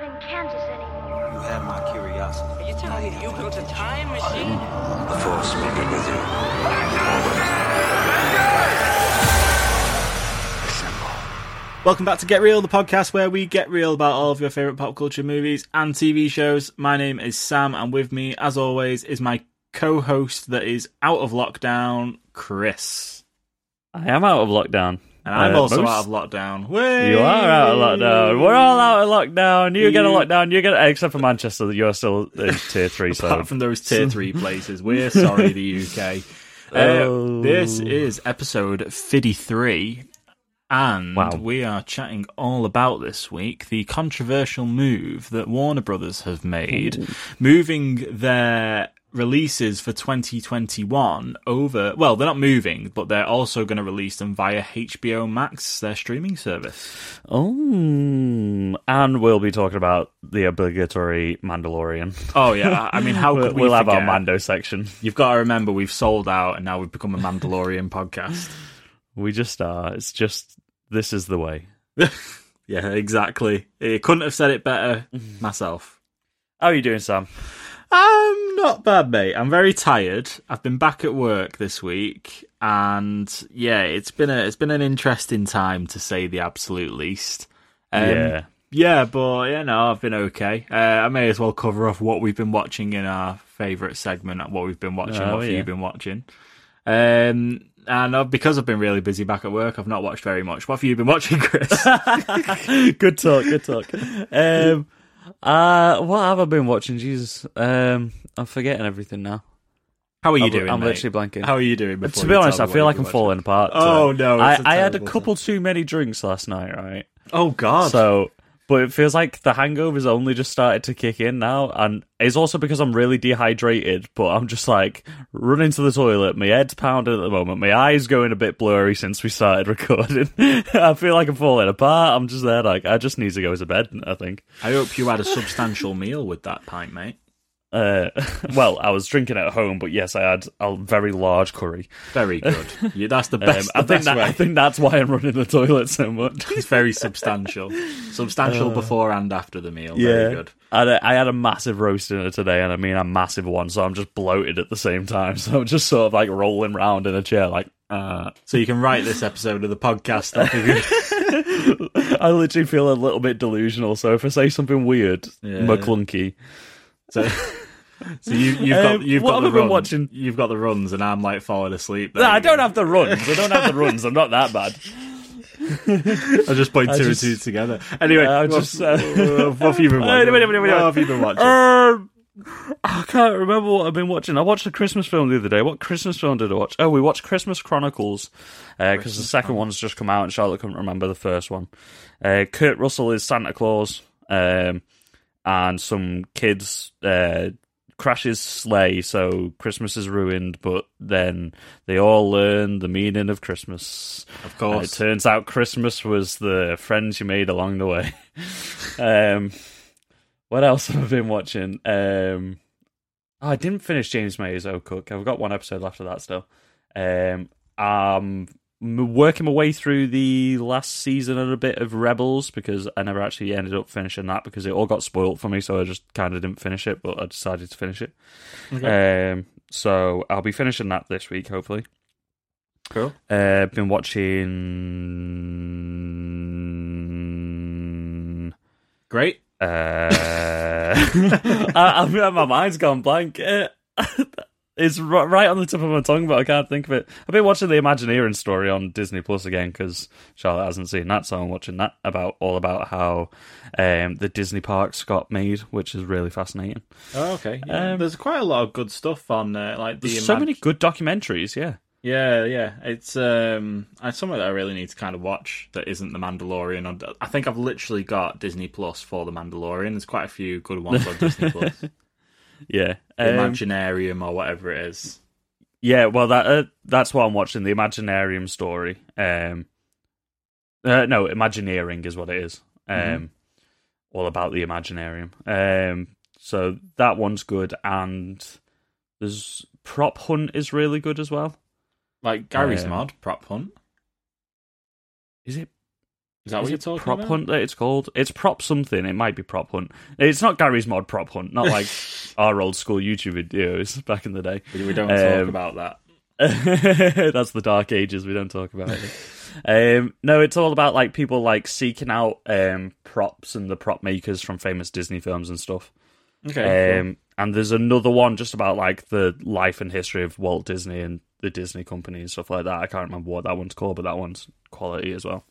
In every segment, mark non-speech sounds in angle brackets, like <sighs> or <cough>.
not in Kansas anymore. You have my curiosity. Are you telling me you built a time machine? The Force may be with you. Welcome back to Get Real, the podcast where we get real about all of your favourite pop culture movies and TV shows. My name is Sam, and with me, as always, is my co host that is out of lockdown, Chris. I am out of lockdown. And I'm Uh, also most- out of lockdown. Way! You are out of lockdown. We're all out of lockdown. You get a lockdown. You get a... except for Manchester. You're still in tier three. So Apart from those tier three <laughs> places, we're sorry, the UK. Uh, Oh. This is episode 53, and Wow. we are chatting all about this week the controversial move that Warner Brothers have made, moving their releases for 2021 over. Well, they're not moving, but they're also going to release them via HBO Max, their streaming service. oh, and we'll be talking about the obligatory Mandalorian. Oh yeah, I mean, how <laughs> could we we'll have our? Mando section. You've got to remember we've sold out, and now we've become a Mandalorian <laughs> podcast. We just are. It's just this is the way. <laughs> Yeah, exactly. It couldn't have said it better myself. How are you doing, Sam? I'm not bad, mate. I'm very tired. I've been back at work this week, and yeah, it's been a it's been an interesting time to say the absolute least. Um, yeah. yeah, but you know, I've been okay. Uh, I may as well cover off what we've been watching in our favourite segment, what we've been watching, Oh, what have yeah. you been watching. Um, and uh, because I've been really busy back at work, I've not watched very much. What have you been watching, Chris? <laughs> good talk. Good talk. <laughs> Um, uh, what have I been watching? Jesus, um, I'm forgetting everything now. How are you I'm, doing? I'm mate? literally blanking. How are you doing? to be honest, I feel like I'm been falling apart. Oh, no, I, I had a couple too many drinks last night, right? Oh God! So, but it feels like the hangover's only just started to kick in now, and it's also because I'm really dehydrated. But I'm just like running to the toilet. My head's pounding at the moment. My eyes going a bit blurry since we started <laughs> recording. I feel like I'm falling apart. I'm just there, like I just need to go to bed. I think. I hope you had a substantial meal with that pint, mate. Uh, <laughs> well, I was drinking at home, but yes, I had a very large curry. Very <laughs> good. Yeah, that's the Um, best. I the think best that. I think that's why I'm running the toilet so much. it's very substantial. <laughs> Substantial before and after the meal. Very good. I had, a, I had a massive roast dinner today, and I mean a massive one, so I'm just bloated at the same time. So I'm just sort of like rolling round in a chair, like, uh. So you can write this episode of the podcast off of you. I literally feel a little bit delusional. So if I say something weird, Yeah. McClunky, So, so you, you've got Um, you've got the I runs. watching? You've got the runs, and I'm like falling asleep. No, I don't have the runs. I don't have the runs. I'm not that bad. I just put <laughs> two I and two together. Anyway, what, just, uh, what have you been <laughs> watching? Wait, wait, wait, wait. What have you been watching? Um, I can't remember what I've been watching. I watched a Christmas film the other day. What Christmas film did I watch? Oh, we watched Christmas Chronicles because the second one's just come out and Charlotte couldn't remember the first one. Uh, Kurt Russell is Santa Claus, um, and some kids uh, crashes sleigh, so Christmas is ruined. But then they all learn the meaning of Christmas. Of And it turns out Christmas was the friends you made along the way. <laughs> um, what else have I been watching? Um, oh, I didn't finish James May's O Cook. I've got one episode left of that still. Um, I'm working my way through the last season and a bit of Rebels because I never actually ended up finishing that because it all got spoilt for me, so I just kind of didn't finish it, but I decided to finish it. Um, so I'll be finishing that this week, hopefully. Cool. Uh, been watching. Great. Uh, <laughs> I, I, my mind's gone blank. Uh, <laughs> <laughs> it's right on the tip of my tongue, but I can't think of it. I've been watching the Imagineering story on Disney Plus again because Charlotte hasn't seen that, so I'm watching that about all about how um, the Disney parks got made, which is really fascinating. Oh, okay. Yeah. Um, There's quite a lot of good stuff on uh, like the There's so many good documentaries. Yeah, Yeah, yeah. It's um, it's something that I really need to kind of watch that isn't The Mandalorian. I think I've literally got Disney Plus for The Mandalorian. There's quite a few good ones on Disney Plus. <laughs> yeah. Um, Imaginarium or whatever it is. Yeah, well, that uh, that's what I'm watching. The Imaginarium story. Um, uh, no, Imagineering is what it is. Um, Mhm. all about the Imaginarium. Um, so that one's good, and there's Prop Hunt is really good as well. Like Gary's Um, mod, Prop Hunt. Is it? Is that Is what you're talking Prop about? Prop hunt that it's called? It's Prop something. It might be Prop Hunt. It's not Gary's Mod Prop Hunt, not like <laughs> our old school YouTube videos back in the day. We don't talk Um, about that. <laughs> That's the dark ages. We don't talk about it. Um, no, it's all about like people like seeking out um, props and the prop makers from famous Disney films and stuff. Okay. Um, and there's another one just about like the life and history of Walt Disney and the Disney company and stuff like that. I can't remember what that one's called, but that one's quality as well.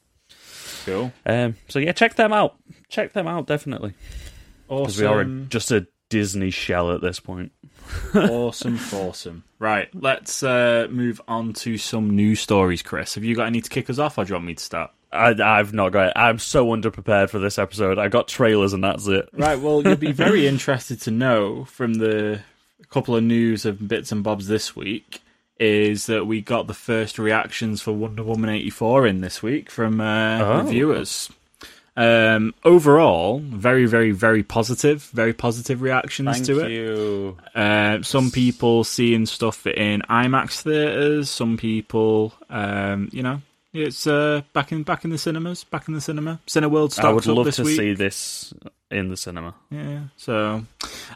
Cool. Um, so yeah, check them out. Check them out definitely because we are a, just a Disney shell at this point. <laughs> awesome, awesome. Right, let's uh, move on to some news stories, Chris. Have you got any to kick us off, or do you want me to start? I, I've not got. it. I'm so underprepared for this episode. I got trailers and that's it. Right, well, you'll be very <laughs> interested to know from the couple of news of bits and bobs this week is that we got the first reactions for Wonder Woman 84 in this week from uh, Oh. reviewers. Um, overall, very, very, very positive, very positive reactions Thank to it. you. Uh, some people seeing stuff in IMAX theaters. Some people, um, you know, it's uh, back in back in the cinemas, back in the cinema. Cineworld stocks I would love this to week. see this in the cinema. Yeah. So,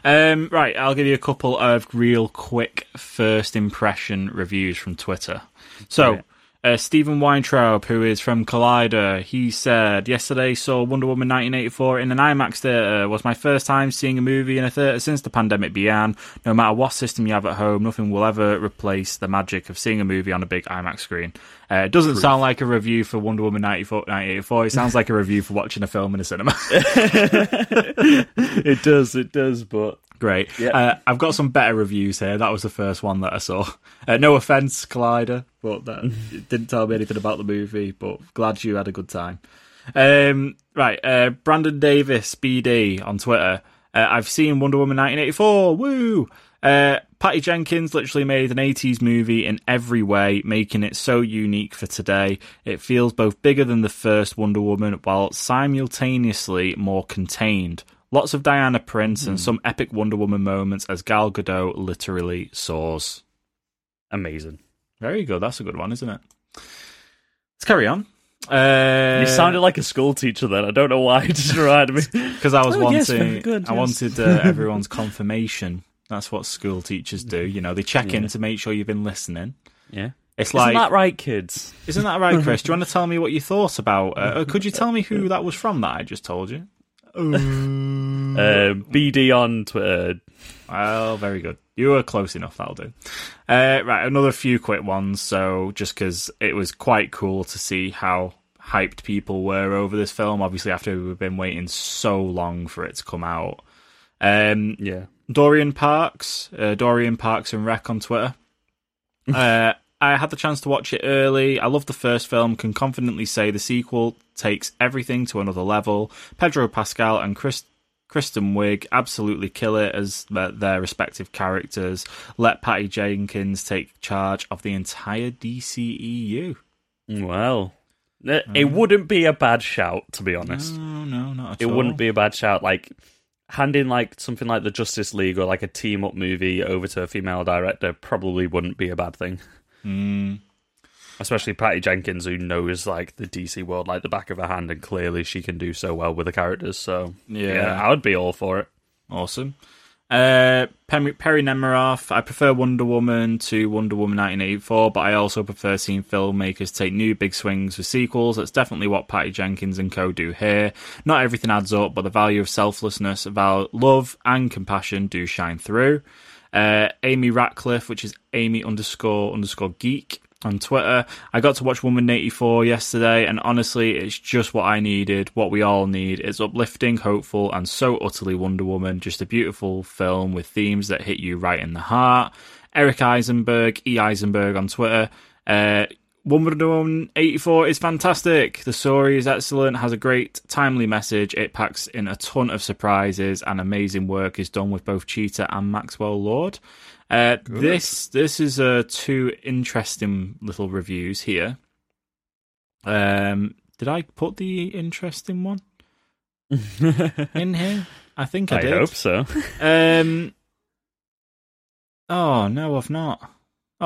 um, right, I'll give you a couple of real quick first impression reviews from Twitter. So. Uh, Steven Weintraub, who is from Collider, he said, Yesterday saw Wonder Woman 1984 in an IMAX theatre. Was my first time seeing a movie in a theatre since the pandemic began. No matter what system you have at home, nothing will ever replace the magic of seeing a movie on a big IMAX screen. Uh, it doesn't sound like a review for Wonder Woman 94, 1984. It sounds like a review for watching a film in a cinema. <laughs> <laughs> it does, it does, but Great. Yeah. Uh, I've got some better reviews here. That was the first one that I saw. Uh, no offense, Collider, but that <laughs> didn't tell me anything about the movie. But glad you had a good time. Um, right. Uh, Brandon Davis, BD on Twitter. Uh, I've seen Wonder Woman 1984. Woo! Uh, Patty Jenkins literally made an 80s movie in every way, making it so unique for today. It feels both bigger than the first Wonder Woman while simultaneously more contained. Lots of Diana Prince and some epic Wonder Woman moments as Gal Gadot literally soars. amazing. Very good. That's a good one, isn't it? Let's carry on. Uh, you sounded like a school teacher then. I don't know why. <laughs> It just reminded me. <laughs> because I was Oh, wanting, yes, good, I yes. wanted uh, <laughs> everyone's confirmation. That's what school teachers do. You know, they check in to make sure you've been listening. Yeah. It's like Isn't that right, kids? isn't that right, Chris? do you want to tell me what you thought about? Uh, could you tell me who that was from that I just told you? Uh, BD on Twitter. Well, very good. You were close enough. That'll do. Uh, right, another few quick ones. So, just because it was quite cool to see how hyped people were over this film, obviously after we've been waiting so long for it to come out. Um, Yeah. Dorian Parks, uh, Dorian Parks and Rec on Twitter. <laughs> uh, I had the chance to watch it early. I loved the first film. Can confidently say the sequel takes everything to another level. Pedro Pascal and Chris, Kristen Wiig absolutely kill it as their, their respective characters. Let Patty Jenkins take charge of the entire DCEU. Well, it, it mm. wouldn't be a bad shout, to be honest. No, no, not at all. it all. wouldn't be a bad shout. Like handing like something like the Justice League or like a team up movie over to a female director probably wouldn't be a bad thing. Mm. Especially Patty Jenkins, who knows like the DC world like the back of her hand, and clearly she can do so well with the characters. So Yeah. I would be all for it. Awesome. Uh, Perry, Perry Nemiroff. I prefer Wonder Woman to Wonder Woman 1984, but I also prefer seeing filmmakers take new big swings with sequels. That's definitely what Patty Jenkins and co do here. Not everything adds up, but the value of selflessness, val- love, and compassion do shine through. Uh, Amy Ratcliffe, which is Amy underscore underscore geek on Twitter. I got to watch Woman 84 yesterday, and honestly, it's just what I needed, what we all need. It's uplifting, hopeful, and so utterly Wonder Woman. Just a beautiful film with themes that hit you right in the heart. Eric Eisenberg, E. Eisenberg on Twitter. Uh, Wonder Woman 84 is fantastic. The story is excellent, has a great, timely message. It packs in a ton of surprises, and amazing work is done with both Cheetah and Maxwell Lord. Uh, this this is uh, two interesting little reviews here. Um, did I put the interesting one <laughs> in here? I think I, I did. hope so. Um. Oh no, I've not.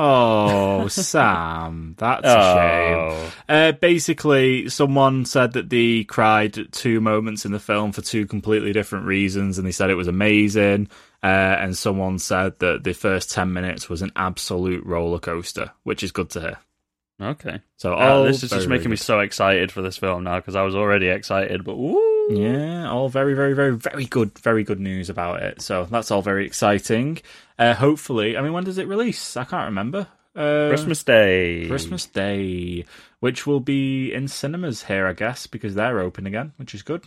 Oh, <laughs> Sam, that's a shame. Oh. Uh, basically, someone said that they cried at two moments in the film for two completely different reasons, and they said it was amazing. Uh, and someone said that the first 10 minutes was an absolute roller coaster, which is good to hear. Okay. So, Oh, all this is just making very me so excited for this film now because I was already excited, but ooh. Yeah, all very, very, very, very good, very good news about it. So, that's all very exciting. Uh, hopefully, I mean, when does it release? I can't remember. Uh, Christmas Day. Christmas Day, which will be in cinemas here, I guess, because they're open again, which is good.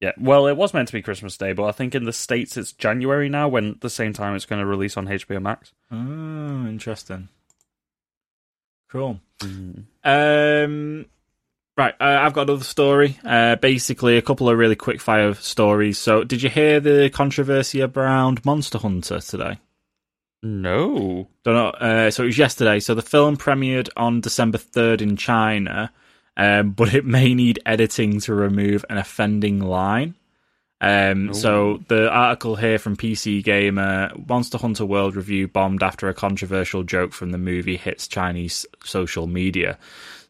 Yeah. Well, it was meant to be Christmas Day, but I think in the States it's January now when at the same time it's going to release on HBO Max. Oh, interesting. Cool. Mm. Um, right, uh, I've got another story. Uh, basically, a couple of really quick fire stories. So, did you hear the controversy around Monster Hunter today? No. Don't know. Uh, so it was yesterday. So the film premiered on December third in China, um, <laughs> but it may need editing to remove an offending line. Um, so the article here from PC Gamer: Monster Hunter World Review bombed after a controversial joke from the movie hits Chinese social media.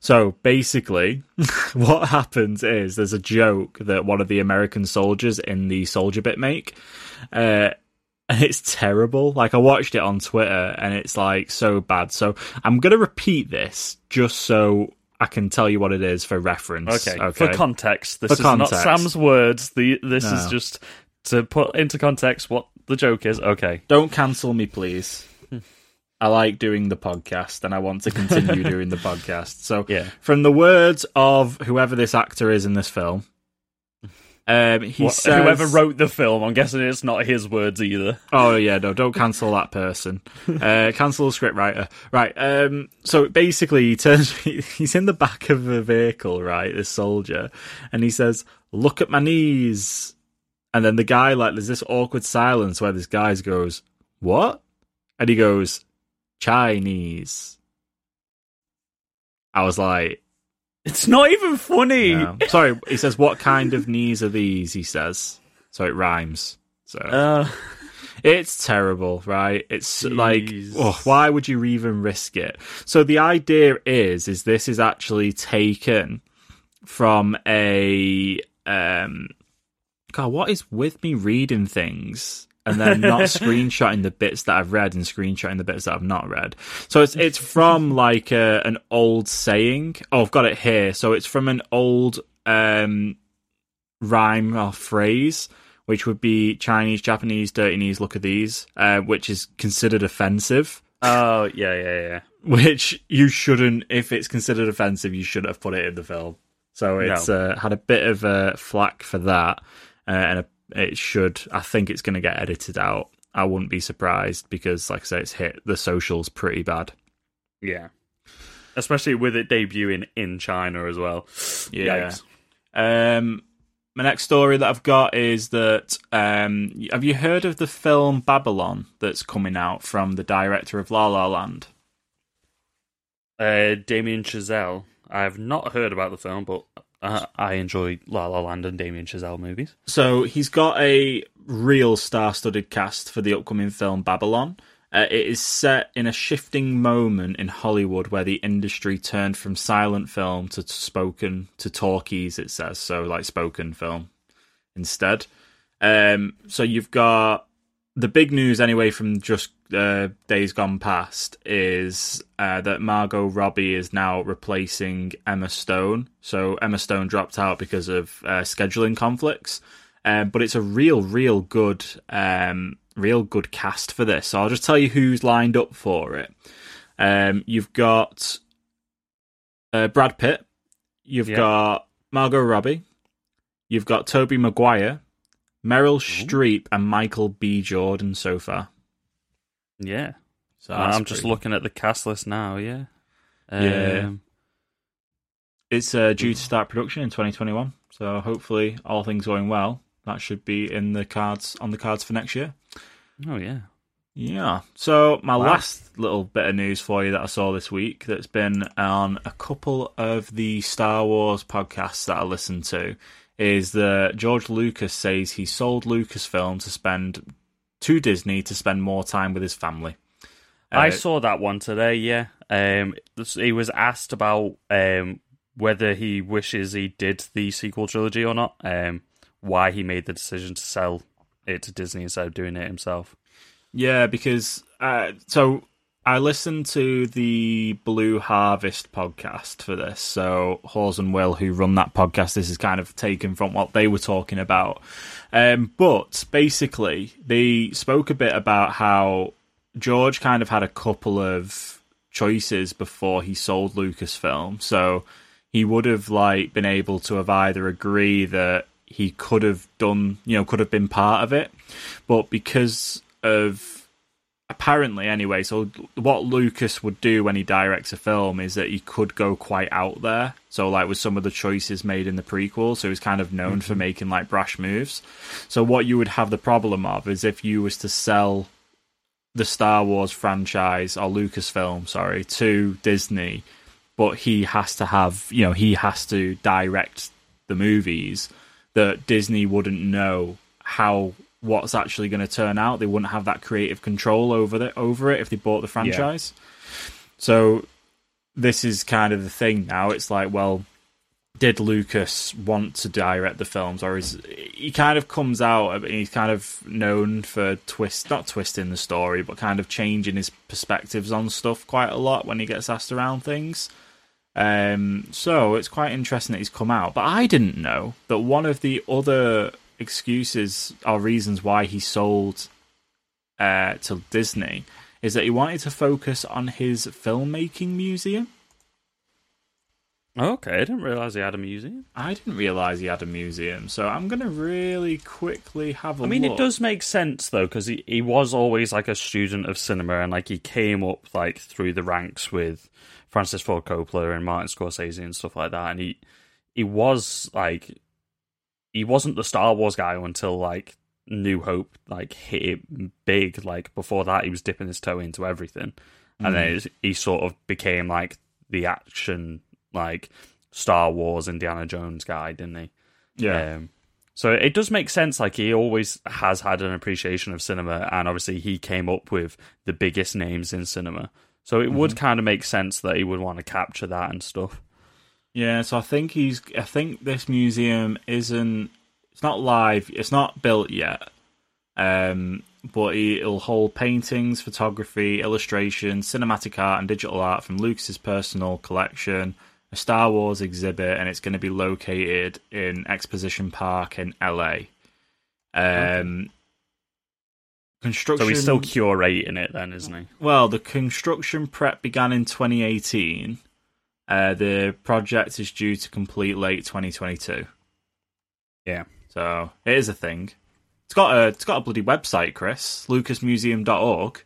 So basically, <laughs> what happens is there's a joke that one of the American soldiers in the Soldier Bit make. Uh, <laughs> and it's terrible. Like I watched it on Twitter and it's like so bad. So I'm gonna repeat this just so I can tell you what it is for reference. Okay. For context, this For is context. not Sam's words. The this is just to put into context what the joke is. Okay. Don't cancel me, please. I like doing the podcast and I want to continue <laughs> doing the podcast. So, Yeah. from the words of whoever this actor is in this film, um, he What- says, Whoever wrote the film, I'm guessing it's not his words either. Oh yeah, no, don't cancel that person. <laughs> Uh, cancel the scriptwriter. Right. Um. So basically, he turns. <laughs> He's in the back of a vehicle, right? This soldier, and he says, "Look at my knees." And then the guy, like, there's this awkward silence where this guy goes, "What?" And he goes, "Chinese." I was like, It's not even funny. no. sorry. He says, "What kind of knees are these?" He says, so it rhymes. So Uh, it's terrible, right? It's like, oh, why would you even risk it? So the idea is, is this is actually taken from a, um, God, what is with me reading things and then not <laughs> screenshotting the bits that I've read and screenshotting the bits that I've not read? So it's it's <laughs> from like a, an old saying. Oh, I've got it here. So it's from an old um rhyme or phrase which would be Chinese, Japanese, dirty knees, look at these, uh, which is considered offensive. oh yeah, yeah, yeah. <laughs> Which you shouldn't, if it's considered offensive, you shouldn't have put it in the film. So it's uh, had a bit of a flack for that, uh, and a, it should. I think it's going to get edited out. I wouldn't be surprised because, like I say, it's hit the socials pretty bad. Yeah. Especially with it debuting in China as well. Yeah. Yikes. Um, my next story that I've got is that um, have you heard of the film Babylon that's coming out from the director of La La Land? Uh, Damien Chazelle. I have not heard about the film, but uh, I enjoy La La Land and Damien Chazelle movies. So he's got a real star-studded cast for the upcoming film Babylon. Uh, it is set in a shifting moment in Hollywood where the industry turned from silent film to spoken to talkies. It says so, like spoken film instead. Um, so you've got the big news anyway from just uh, days gone past is uh, that Margot Robbie is now replacing Emma Stone. So Emma Stone dropped out because of uh, scheduling conflicts, um, but it's a real, real good, um, real good cast for this. So I'll just tell you who's lined up for it. Um, you've got uh, Brad Pitt, you've Yeah. got Margot Robbie, you've got Toby Maguire, Meryl Streep, and Michael B. Jordan so far. Yeah. So I'm just looking at the cast list now, yeah. Yeah. Um, It's uh, due to start production in 2021, so hopefully, all things going well, that should be in the cards on the cards for next year. Oh, yeah. Yeah. So my Wow. last little bit of news for you that I saw this week that's been on a couple of the Star Wars podcasts that I listen to is that George Lucas says he sold Lucasfilm to spend to Disney to spend more time with his family. I Uh, saw that one today. Yeah, um, he was asked about um whether he wishes he did the sequel trilogy or not. Um, why he made the decision to sell it to Disney instead of doing it himself. Yeah, because uh, so I listened to the Blue Harvest podcast for this. So Hawes and Will, who run that podcast, this is kind of taken from what they were talking about. Um, but basically, they spoke a bit about how George kind of had a couple of choices before he sold Lucasfilm. So he would have like been able to have either agree that he could have done, you know, could have been part of it, but because of apparently anyway, so what Lucas would do when he directs a film is that he could go quite out there. So like with some of the choices made in the prequel, so he's kind of known for mm-hmm. making like brash moves. So what you would have the problem of is if you was to sell the Star Wars franchise or Lucasfilm, sorry, to Disney, but he has to have, you know, he has to direct the movies that Disney wouldn't know how what's actually going to turn out. They wouldn't have that creative control over it over it if they bought the franchise. So this is kind of the thing now. It's like, well, did Lucas want to direct the films, or is he kind of comes out? He's kind of known for twist, not twisting the story, but kind of changing his perspectives on stuff quite a lot when he gets asked around things. Um, so it's quite interesting that he's come out. But I didn't know that one of the other excuses or reasons why he sold uh, to Disney is that he wanted to focus on his filmmaking museum. Okay, I didn't realize he had a museum. I didn't realize he had a museum, so I'm gonna really quickly have a I mean, look. it does make sense though, because he, he was always like a student of cinema, and like he came up like through the ranks with Francis Ford Coppola and Martin Scorsese and stuff like that, and he he was like he wasn't the Star Wars guy until like New Hope like hit it big. Like before that, he was dipping his toe into everything, and then it, he sort of became like the action like Star Wars Indiana Jones guy, didn't he? Yeah. Um, so it does make sense. Like he always has had an appreciation of cinema, and obviously he came up with the biggest names in cinema. So it would kind of make sense that he would want to capture that and stuff. Yeah, so I think he's. I think this museum isn't. It's not live. It's not built yet. Um, but he, it'll hold paintings, photography, illustration, cinematic art, and digital art from Lucas's personal collection. A Star Wars exhibit, and it's going to be located in Exposition Park in LA. Um, construction. So he's still curating it, then, isn't he? Well, the construction prep began in 2018. Uh, the project is due to complete late 2022. Yeah. So it is a thing. It's got a it's got a bloody website, Chris. LucasMuseum.org.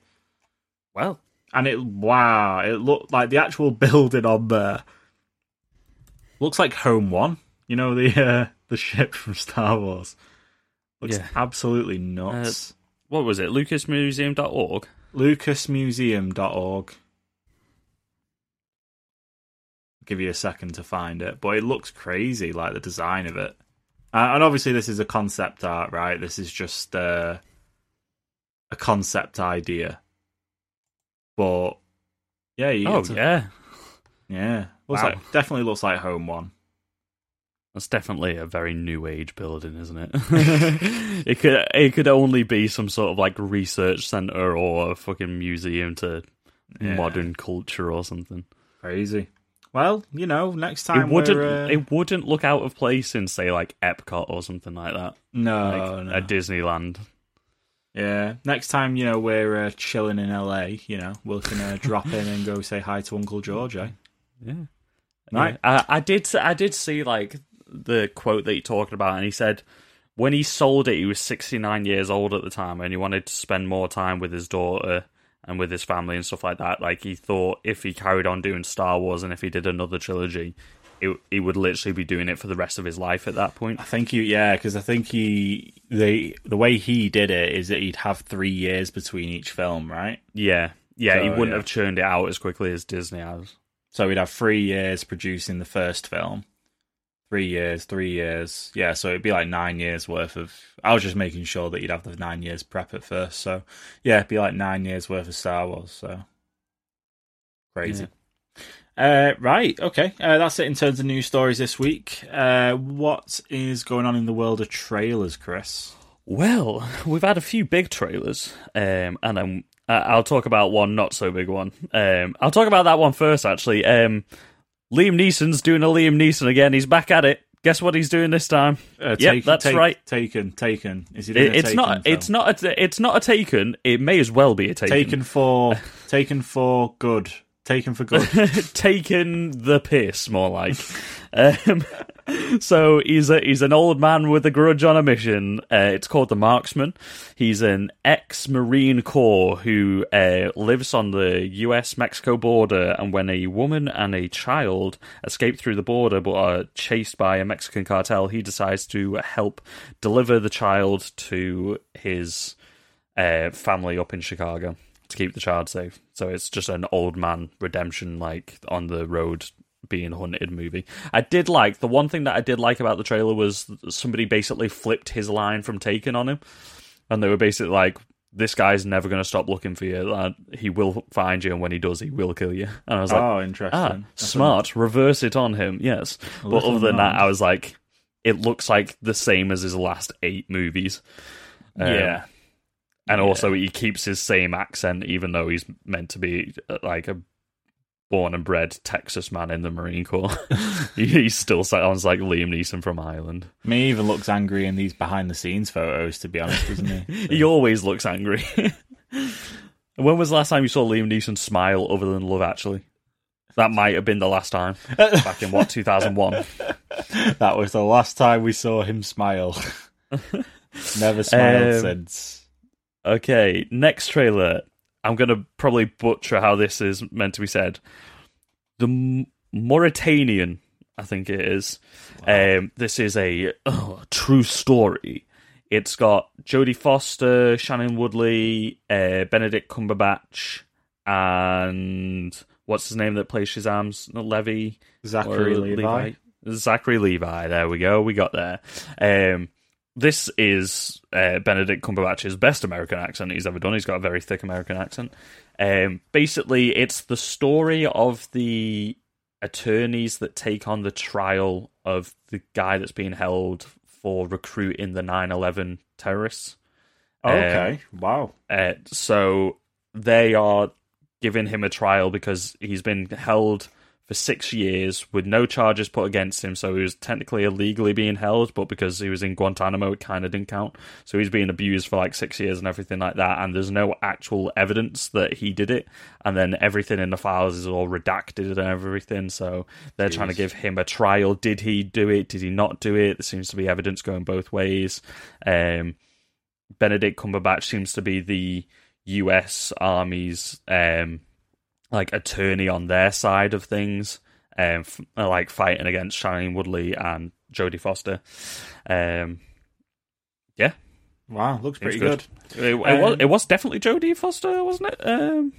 Well, And it wow, it looked like the actual <laughs> building on there looks like Home One. You know the uh, the ship from Star Wars. Looks Yeah. absolutely nuts. what was it? LucasMuseum.org. LucasMuseum.org. give you a second to find it, but it looks crazy, like the design of it. Uh, and obviously, this is a concept art, right? This is just uh, a concept idea. But yeah, you Oh to- yeah, yeah, looks Wow. like definitely looks like Home One. that's definitely a very new age building, isn't it? <laughs> it could it could only be some sort of like research center or a fucking museum to Yeah. modern culture or something. Crazy. Well, you know, next time It wouldn't uh, it wouldn't look out of place in say like Epcot or something like that, no, like no. a Disneyland. Yeah, next time you know we're uh, chilling in LA, you know we can uh, <laughs> drop in and go say hi to Uncle George. Eh? Yeah. Right. Yeah. I, I did. I did see like the quote that you're talking about, and he said when he sold it, he was 69 years old at the time, and he wanted to spend more time with his daughter and with his family and stuff like that. Like he thought if he carried on doing Star Wars and if he did another trilogy, it, he would literally be doing it for the rest of his life at that point. I think you, yeah, because I think he the the way he did it is that he'd have three years between each film, right? Yeah. Yeah, he wouldn't yeah. have churned it out as quickly as Disney has. So he'd have three years producing the first film, Three years, three years. Yeah, so it'd be like nine years worth of. I was just making sure that you'd have the nine years prep at first. So yeah, it'd be like nine years worth of Star Wars. So crazy. Uh, right, okay. Uh, that's it in terms of news stories this week. Uh, what is going on in the world of trailers, Chris? Well, we've had a few big trailers, um, and I'm I'll talk about one not so big one. Um, I'll talk about that one first, actually. Um, Liam Neeson's doing a Liam Neeson again. He's back at it. Guess what he's doing this time? Uh, Yep, that's Take- right. Taken, taken. Is he doing It, a it's Taken not. film? It's not. A, it's not a taken. It may as well be a taken. taken for <laughs> taken for good. Taken for good. <laughs> taken the piss, more like. um, <laughs> so he's a, he's an old man with a grudge on a mission. Uh, it's called the Marksman. He's an ex Marine Corps who uh, lives on the U.S. Mexico border. And when a woman and a child escape through the border but are chased by a Mexican cartel, he decides to help deliver the child to his uh, family up in Chicago to keep the child safe. So it's just an old man redemption, like on the road being hunted movie. I did like the one thing that I did like about the trailer was somebody basically flipped his line from Taken on him, and they were basically like. This guy's never going to stop looking for you. Uh, he will find you, and when he does, he will kill you. And I was like, oh, interesting. Ah, smart. Reverse it on him. Yes. But other than that. I was like, it looks like the same as his last eight movies. Um, yeah. And Yeah. also, he keeps his same accent, even though he's meant to be uh, like a born and bred Texas man in the Marine Corps. <laughs> he, he still sounds like Liam Neeson from Ireland. Me even looks angry in these behind the scenes photos. To be honest, doesn't he? <laughs> He always looks angry. <laughs> when was the last time you saw Liam Neeson smile other than Love Actually? That might have been the last time. Back in what, 2001? that was the last time we saw him smile. Never smiled Um, since. Okay, next trailer. I'm going to probably butcher how this is meant to be said. The M- Mauritanian, I think it is. Um, this is a oh, true story. It's got Jodie Foster, Shailene Woodley, uh, Benedict Cumberbatch, and what's his name that plays Shazam's Levi? Zachary or Levi. Zachary Levi. There we go. We got there. Um, this is uh, Benedict Cumberbatch's best American accent he's ever done. He's got a very thick American accent. Um, basically, it's the story of the attorneys that take on the trial of the guy that's being held for recruiting the 9/11 terrorists. Okay. wow. Uh, so they are giving him a trial because he's been held for six years with no charges put against him. So he was technically illegally being held, but because he was in Guantanamo, it kind of didn't count. So he's being abused for like six years and everything like that. And there's no actual evidence that he did it. And then everything in the files is all redacted and everything. So they're trying to give him a trial. Did he do it? Did he not do it? There seems to be evidence going both ways. Um, Benedict Cumberbatch seems to be the U.S. Army's um, like attorney on their side of things, um, f- like fighting against Shailene Woodley and Jodie Foster. Um, yeah, Wow. Looks pretty good. good. it, it was Um, it was definitely Jodie Foster, wasn't it? Um,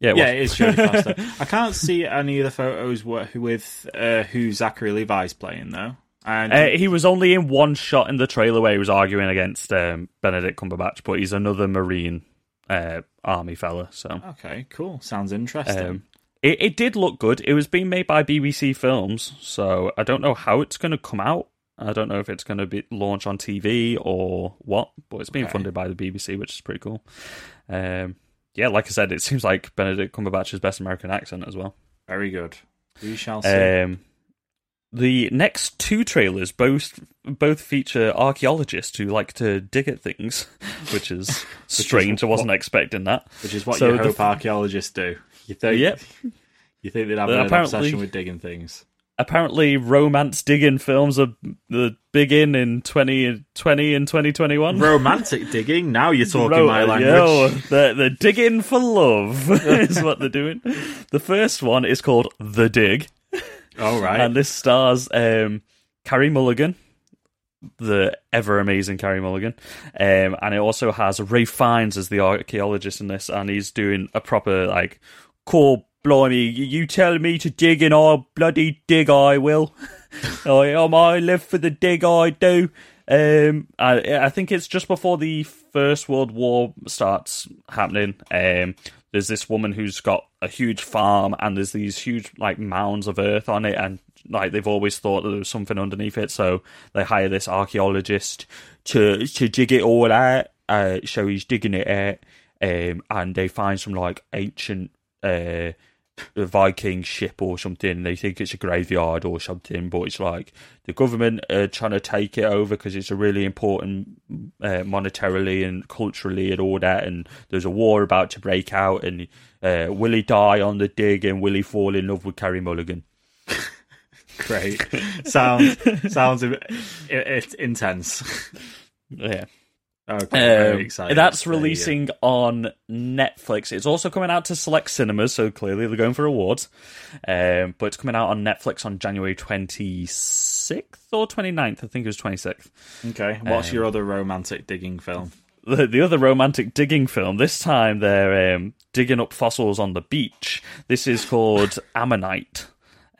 yeah, it yeah, was. it is Jodie Foster. <laughs> I can't see any of the photos with uh, who Zachary Levi's playing though. And Uh, he was only in one shot in the trailer where he was arguing against um, Benedict Cumberbatch, but he's another Marine uh, army fella. So okay, cool. Sounds interesting. Um, it, it did look good. It was being made by BBC Films, so I don't know how it's going to come out. I don't know if it's going to be launched on TV or what, but it's being Okay. funded by the BBC, which is pretty cool. Um, yeah, like I said, it seems like Benedict Cumberbatch's best American accent as well. Very good. We shall see. Um, the next two trailers both both feature archaeologists who like to dig at things, <laughs> which is strange. I wasn't expecting that. which is what so you hope f- archaeologists do. You think? Yep. You think they'd have an obsession with digging things? apparently romance digging films are the big in in 2020 and 2021 Romantic digging. Now you're talking Ro- my language. Yo, they're, they're digging for love <laughs> is what they're doing <laughs> the first one is called the dig All right. and this stars um carrie mulligan the ever amazing Carrie Mulligan, um, and it also has Ralph Fiennes as the archaeologist in this, and he's doing a proper like, core blimey, you tell me to dig, and I'll bloody dig, I will." <laughs> I, um, I live for the dig, I do. Um, I, I think it's just before the First World War starts happening. Um, there's this woman who's got a huge farm, and there's these huge like mounds of earth on it, and like they've always thought that there was something underneath it, so they hire this archaeologist to to dig it all out. Uh, so he's digging it out, um, and they find some like ancient uh, Viking ship or something. They think it's a graveyard or something, but it's like the government are trying to take it over because it's a really important uh, monetarily and culturally and all that. And there's a war about to break out, and uh, will he die on the dig and will he fall in love with Carrie Mulligan? <laughs> Great. sounds sounds it, it's intense. Yeah. Okay, very Um, that's There you go. releasing on Netflix. It's also coming out to select cinemas, so clearly they're going for awards. Um, but it's coming out on Netflix on January 26th or 29th. I think it was 26th. Okay. What's Um, your other romantic digging film? The, the other romantic digging film, this time they're um, digging up fossils on the beach. This is called <laughs> Ammonite.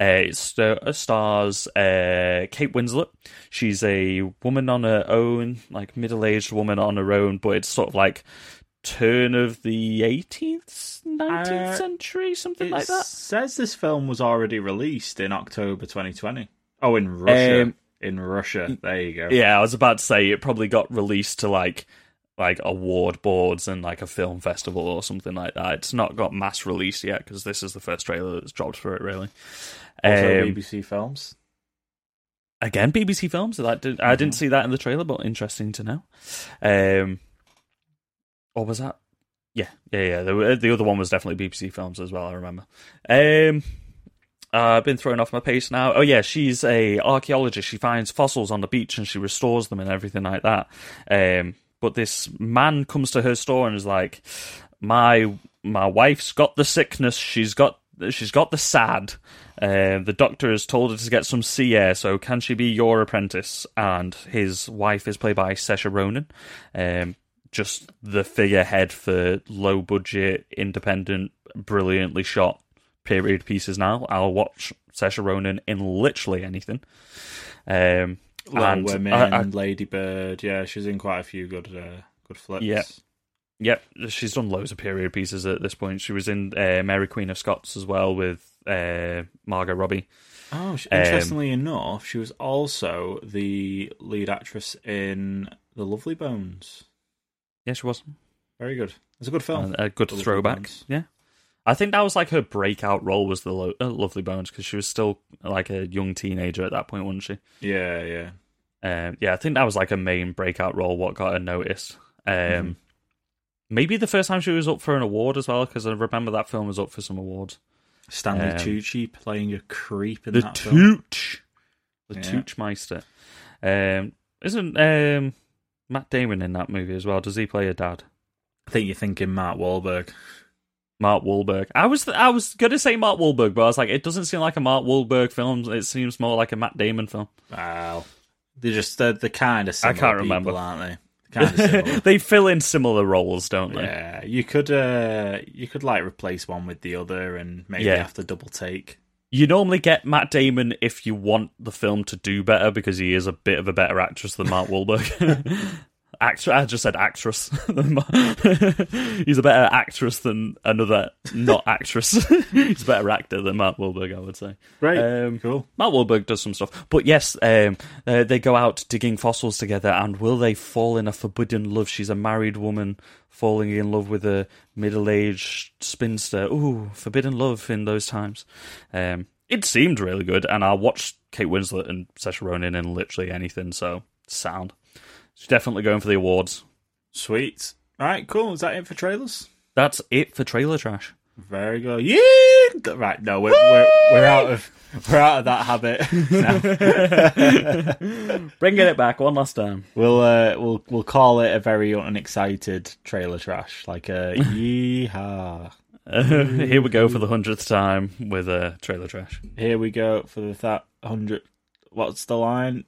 Uh, it st- stars uh, Kate Winslet. She's a woman on her own, like middle aged woman on her own, but it's sort of like turn of the 18th, 19th Uh, century, something like that. says this film was already released in October 2020. Oh, in Russia. Um, in Russia. There you go. Yeah, I was about to say it probably got released to like like award boards and like a film festival or something like that. It's not got mass release yet because this is the first trailer that's dropped for it. Really, Also Um, BBC Films. again BBC Films. That did, I didn't see that in the trailer, but interesting to know. Um, or was that? Yeah, yeah, yeah. The, the other one was definitely BBC Films as well. I remember. Um, uh, I've been thrown off my pace now. Oh yeah, she's a archaeologist. She finds fossils on the beach and she restores them and everything like that. Um, but this man comes to her store and is like, "My my wife's got the sickness. She's got she's got the sad. Uh, the doctor has told her to get some sea air. So can she be your apprentice?" And his wife is played by Saoirse Ronan. Um, just the figurehead for low budget, independent, brilliantly shot period pieces now. I'll watch Saoirse Ronan in literally anything. Um, Little and Women, I- I- Lady Bird. Yeah, she's in quite a few good uh, good flips. Yeah. Yep, she's done loads of period pieces at this point. She was in uh, Mary Queen of Scots as well with uh, Margot Robbie. Oh, Um, interestingly enough, she was also the lead actress in The Lovely Bones. Yeah, she was. Very good. It's a good film. Uh, a good The throwback. Yeah. I think that was like her breakout role was the lo- uh, Lovely Bones because she was still like a young teenager at that point, wasn't she? yeah, yeah. Um, yeah, I think that was like a main breakout role. What got her noticed? Um, Mhm. Maybe the first time she was up for an award as well, because I remember that film was up for some awards. Stanley Um, Tucci playing a creep in The that film. Tooch, the Yeah. Toochmeister. Um, isn't um, Matt Damon in that movie as well? Does he play a dad? I think you're thinking Matt Wahlberg. Mark Wahlberg. I was I was gonna say Mark Wahlberg, but I was like, it doesn't seem like a Mark Wahlberg film. It seems more like a Matt Damon film. Wow. They're just they're, they're kind of similar can't people, remember. aren't they? Kind of similar. <laughs> they fill in similar roles, don't they? yeah, you could uh you could like replace one with the other and maybe Yeah. have to double take. You normally get Matt Damon if you want the film to do better because he is a bit of a better actress than Mark Wahlberg. <laughs> Actor, I just said actress. <laughs> <laughs> He's a better actress than another not actress. <laughs> He's a better actor than Mark Wahlberg, I would say. Great. Um, cool. Mark Wahlberg does some stuff, but yes, um, uh, they go out digging fossils together, and will they fall in a forbidden love? She's a married woman falling in love with a middle-aged spinster. Ooh, forbidden love in those times. Um, it seemed really good, and I watched Kate Winslet and Saoirse Ronan in literally anything. So sound. She's definitely going for the awards. Sweet. All right, cool. Is that it for trailers? That's it for trailer trash. Very good. Yeah. Right. No, we're we're, we're out of we're out of that habit. <laughs> Bringing it back one last time. We'll uh, we'll we'll call it a very unexcited trailer trash, like a <laughs> yeehaw. <laughs> here we go for the hundredth time with a uh, trailer trash. Here we go for the that hundred. What's the line?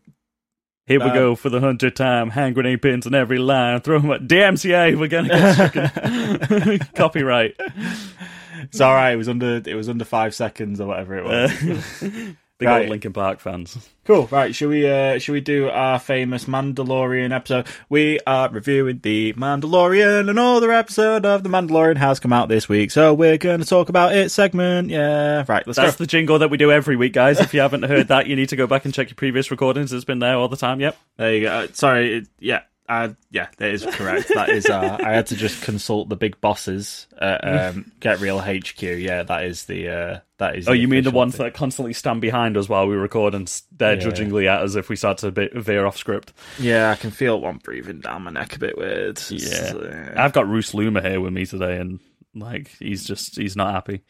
Here we Uh, go for the hundredth time. Hand grenade pins in every line. Throw them at DMCA. We're gonna get stricken. <laughs> Copyright. It's all right. It was under it was under five seconds or whatever it was. Uh, <laughs> Big Right. old Linkin Park fans. <laughs> Cool. Right. Should we? Uh, should we do our famous Mandalorian episode? We are reviewing the Mandalorian. Another episode of the Mandalorian has come out this week, so we're going to talk about it. Segment. Yeah. Right. Let's That's go. the jingle that we do every week, guys. If you haven't heard that, you need to go back and check your previous recordings. It's been there all the time. Yep. There you go. Uh, Sorry. It, yeah. Uh, yeah, that is correct. That is. Uh, I had to just consult the big bosses at um, <laughs> Get Real HQ. Yeah, that is the. Uh, that is. Oh, you mean the ones thing. that constantly stand behind us while we record and they're Yeah. judgingly at us if we start to veer off script? Yeah, I can feel one breathing down my neck a bit weird. Yeah. I've got Roos Luma here with me today, and like he's just he's not happy.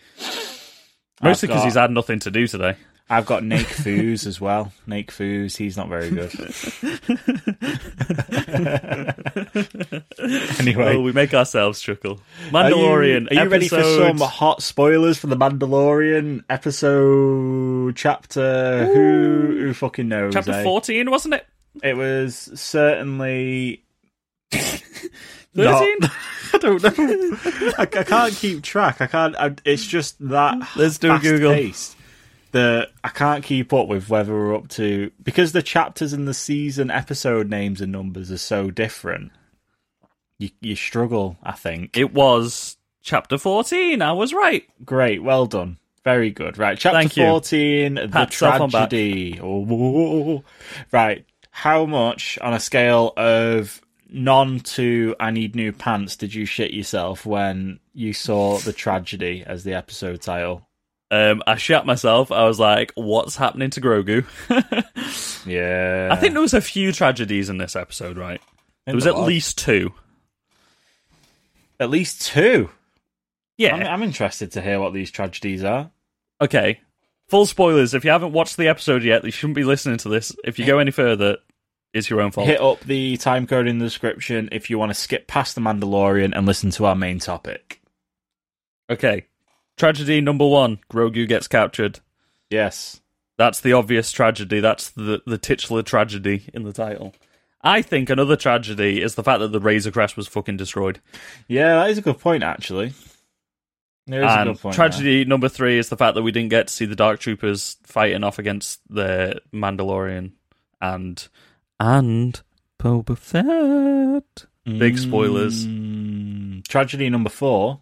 Mostly because got- he's had nothing to do today. I've got Nate Foos as well. Nate Foos, he's not very good. <laughs> anyway, Oh, we make ourselves chuckle. are you, Mandalorian. are you ready for some hot spoilers for the Mandalorian episode chapter? Who who fucking knows? chapter eh? fourteen? Wasn't it? It was certainly <laughs> Thirteen. <laughs> I don't know. I, I can't keep track. I can't. I, it's just that. Let's do a Google. fast-paced That I can't keep up with whether we're up to because the chapters and the season episode names and numbers are so different. You you struggle. I think. It was chapter fourteen. I was right. Great. Well done. Very good. Right. Chapter Thank you. fourteen. The Pat yourself on back. tragedy. Oh, right. How much on a scale of none to I need new pants did you shit yourself when you saw the tragedy as the episode title? Um, I shat myself. I was like, "What's happening to Grogu?" <laughs> Yeah. I think there was a few tragedies in this episode, right? There was at least two. at least two. Yeah. I'm, I'm interested to hear what these tragedies are. Okay. Full spoilers. If you haven't watched the episode yet, you shouldn't be listening to this. If you go any further, it's your own fault. Hit up the time code in the description if you want to skip past the Mandalorian and listen to our main topic. Okay. Tragedy number one Grogu gets captured. Yes. That's the obvious tragedy. That's the, the titular tragedy in the title. I think another tragedy is the fact that the Razor Crest was fucking destroyed. Yeah, that is a good point, actually. There is a And good point. tragedy number three is the fact that we didn't get to see the Dark Troopers fighting off against the Mandalorian and and Boba Fett. big spoilers. Mm, tragedy number four.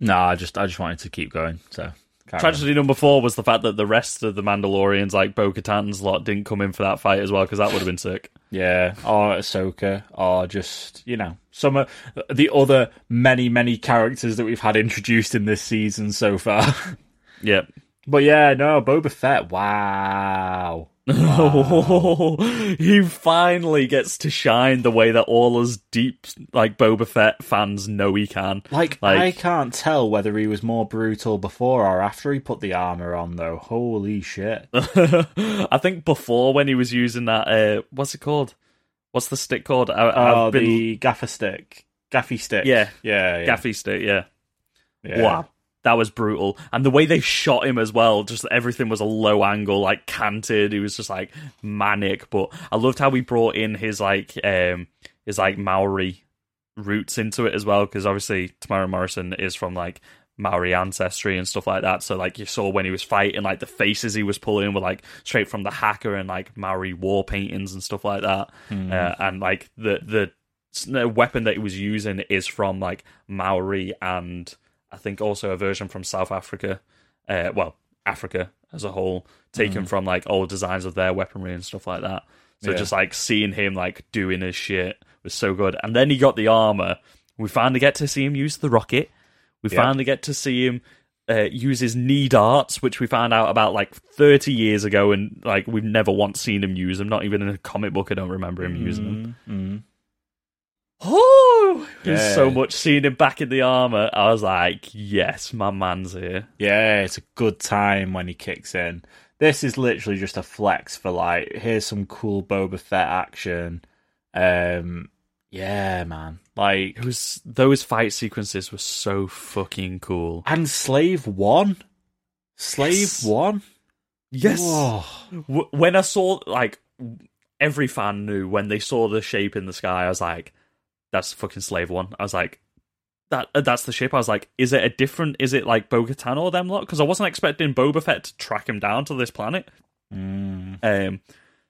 No, I just I just wanted to keep going. So Tragedy number four was the fact that the rest of the Mandalorians, like Bo Katan's lot, didn't come in for that fight as well, because that would have been sick. Yeah, or Ahsoka, or just you know some of the other many many characters that we've had introduced in this season so far. <laughs> Yeah. but yeah, no, Boba Fett. Wow. <laughs> he finally gets to shine the way that all us deep, like Boba Fett fans know he can. Like, Like- I can't tell whether he was more brutal before or after he put the armor on, though. Holy shit! <laughs> I think before when he was using that, uh, what's it called? What's the stick called? I, Oh, been the gaffer stick, gaffi stick. Yeah. yeah, yeah. gaffi stick. Yeah. Yeah. Wow. That was brutal. And the way they shot him as well, just everything was a low angle, like canted. He was just like manic. But I loved how he brought in his like um his like Maori roots into it as well, because obviously Temuera Morrison is from like Maori ancestry and stuff like that. So like you saw when he was fighting, like the faces he was pulling were like straight from the haka and like Maori war paintings and stuff like that. Uh, and like the the the weapon that he was using is from like Maori and I think also a version from South Africa. Uh, well, Africa as a whole, taken from like old designs of their weaponry and stuff like that. So Yeah. just like seeing him like doing his shit was so good. And then he got the armor. We finally get to see him use the rocket. We Yep. finally get to see him uh, use his knee darts, which we found out about like 30 years ago, and like we've never once seen him use them. Not even in a comic book, I don't remember him using them. Mm. Oh, Yeah. so much seeing him back in the armor. I was like, yes, my man's here. Yeah, it's a good time when he kicks in. This is literally just a flex for like, here's some cool Boba Fett action. Um, yeah, man. Like, It was those fight sequences were so fucking cool. and Slave One, Slave Yes. One. Yes. Whoa. When I saw like every fan knew when they saw the shape in the sky, I was like, "That's fucking Slave One." I was like, that uh, that's the ship. I was like, is it a different? Is it like Bo Katan or them lot? Because I wasn't expecting Boba Fett to track him down to this planet. Um,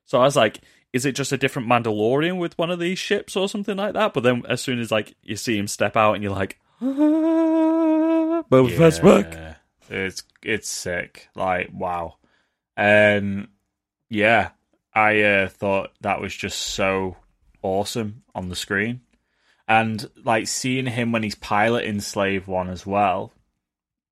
so I was like, is it just a different Mandalorian with one of these ships or something like that? But then as soon as like you see him step out and you're like, ah, <laughs> Boba Fett's back. It's it's sick. Like wow. Um yeah. I uh, thought that was just so awesome on the screen. And like seeing him when he's piloting Slave One as well.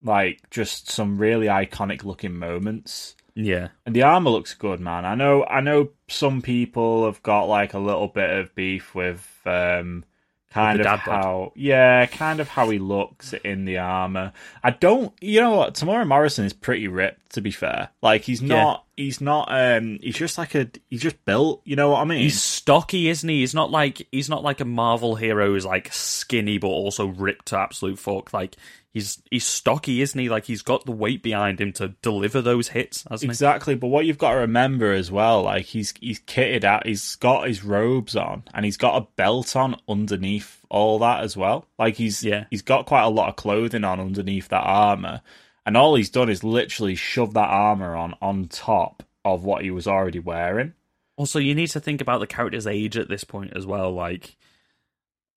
Like just some really iconic looking moments. Yeah, And the armor looks good, man. I know I know some people have got like a little bit of beef with um kind of dad bod. how yeah, kind of how he looks in the armor. I don't you know what, Temuera Morrison is pretty ripped to be fair. Like he's not he's not um he's just like a he's just built, you know what I mean? he's stocky, isn't he? He's not like he's not like a Marvel hero who's like skinny but also ripped to absolute fuck. Like he's he's stocky, isn't he? Like he's got the weight behind him to deliver those hits, Exactly, but what you've got to remember as well, like he's he's kitted out, he's got his robes on, and he's got a belt on underneath all that as well. Like he's Yeah. he's got quite a lot of clothing on underneath that armor, and all he's done is literally shove that armor on on top of what he was already wearing. Also, you need to think about the character's age at this point as well. Like,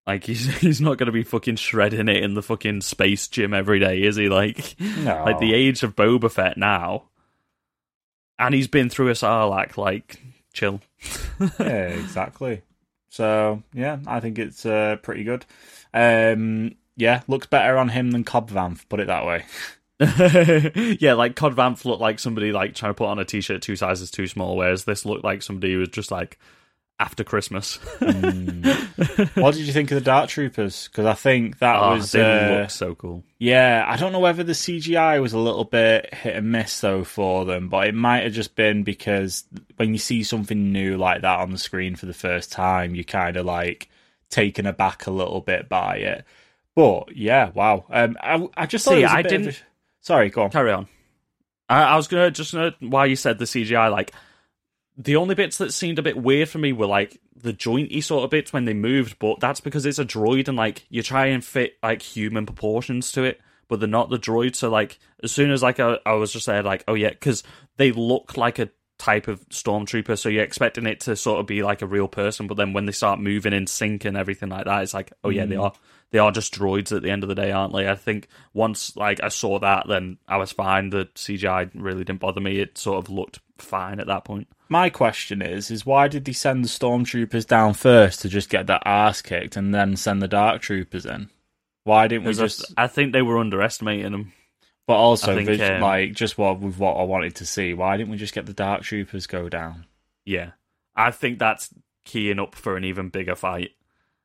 like he's <laughs> he's not going to be fucking shredding it in the fucking space gym every day, is he? Like, No. like the age of Boba Fett now, and he's been through a Sarlacc. Like, chill. <laughs> yeah, exactly. So yeah, I think it's uh, pretty good. Um, yeah, looks better on him than Cobb Vanth. Put it that way. <laughs> yeah, like Cobb Vanth looked like somebody like trying to put on a t-shirt two sizes too small, whereas this looked like somebody who was just like after Christmas. <laughs> what did you think of the Dark Troopers? Because I think that oh, was they uh, look so cool. yeah. I don't know whether the CGI was a little bit hit and miss though for them, but it might have just been because when you see something new like that on the screen for the first time, you're kind of like taken aback a little bit by it. But yeah, wow. Um, I, I just thought See, it was a I didn't- a- Sorry, go on. Carry on. I, I was gonna just gonna while you said the CGI, like the only bits that seemed a bit weird for me were like the jointy sort of bits when they moved, but that's because it's a droid and like you try and fit like human proportions to it, but they're not the droid. So like as soon as like I, I was just there, like oh yeah, because they look like a type of stormtrooper, so you're expecting it to sort of be like a real person, but then when they start moving in sync and everything like that, it's like oh yeah, they mm. are they are just droids at the end of the day, aren't they? I think once like I saw that, then I was fine. The CGI really didn't bother me. It sort of looked fine at that point. My question is, is why did they send the stormtroopers down first to just get their ass kicked and then send the dark troopers in? Why didn't we just? I, I think they were underestimating them. But also, think, um, like just what with what I wanted to see. Why didn't we just get the dark troopers go down? Yeah, I think that's keying up for an even bigger fight.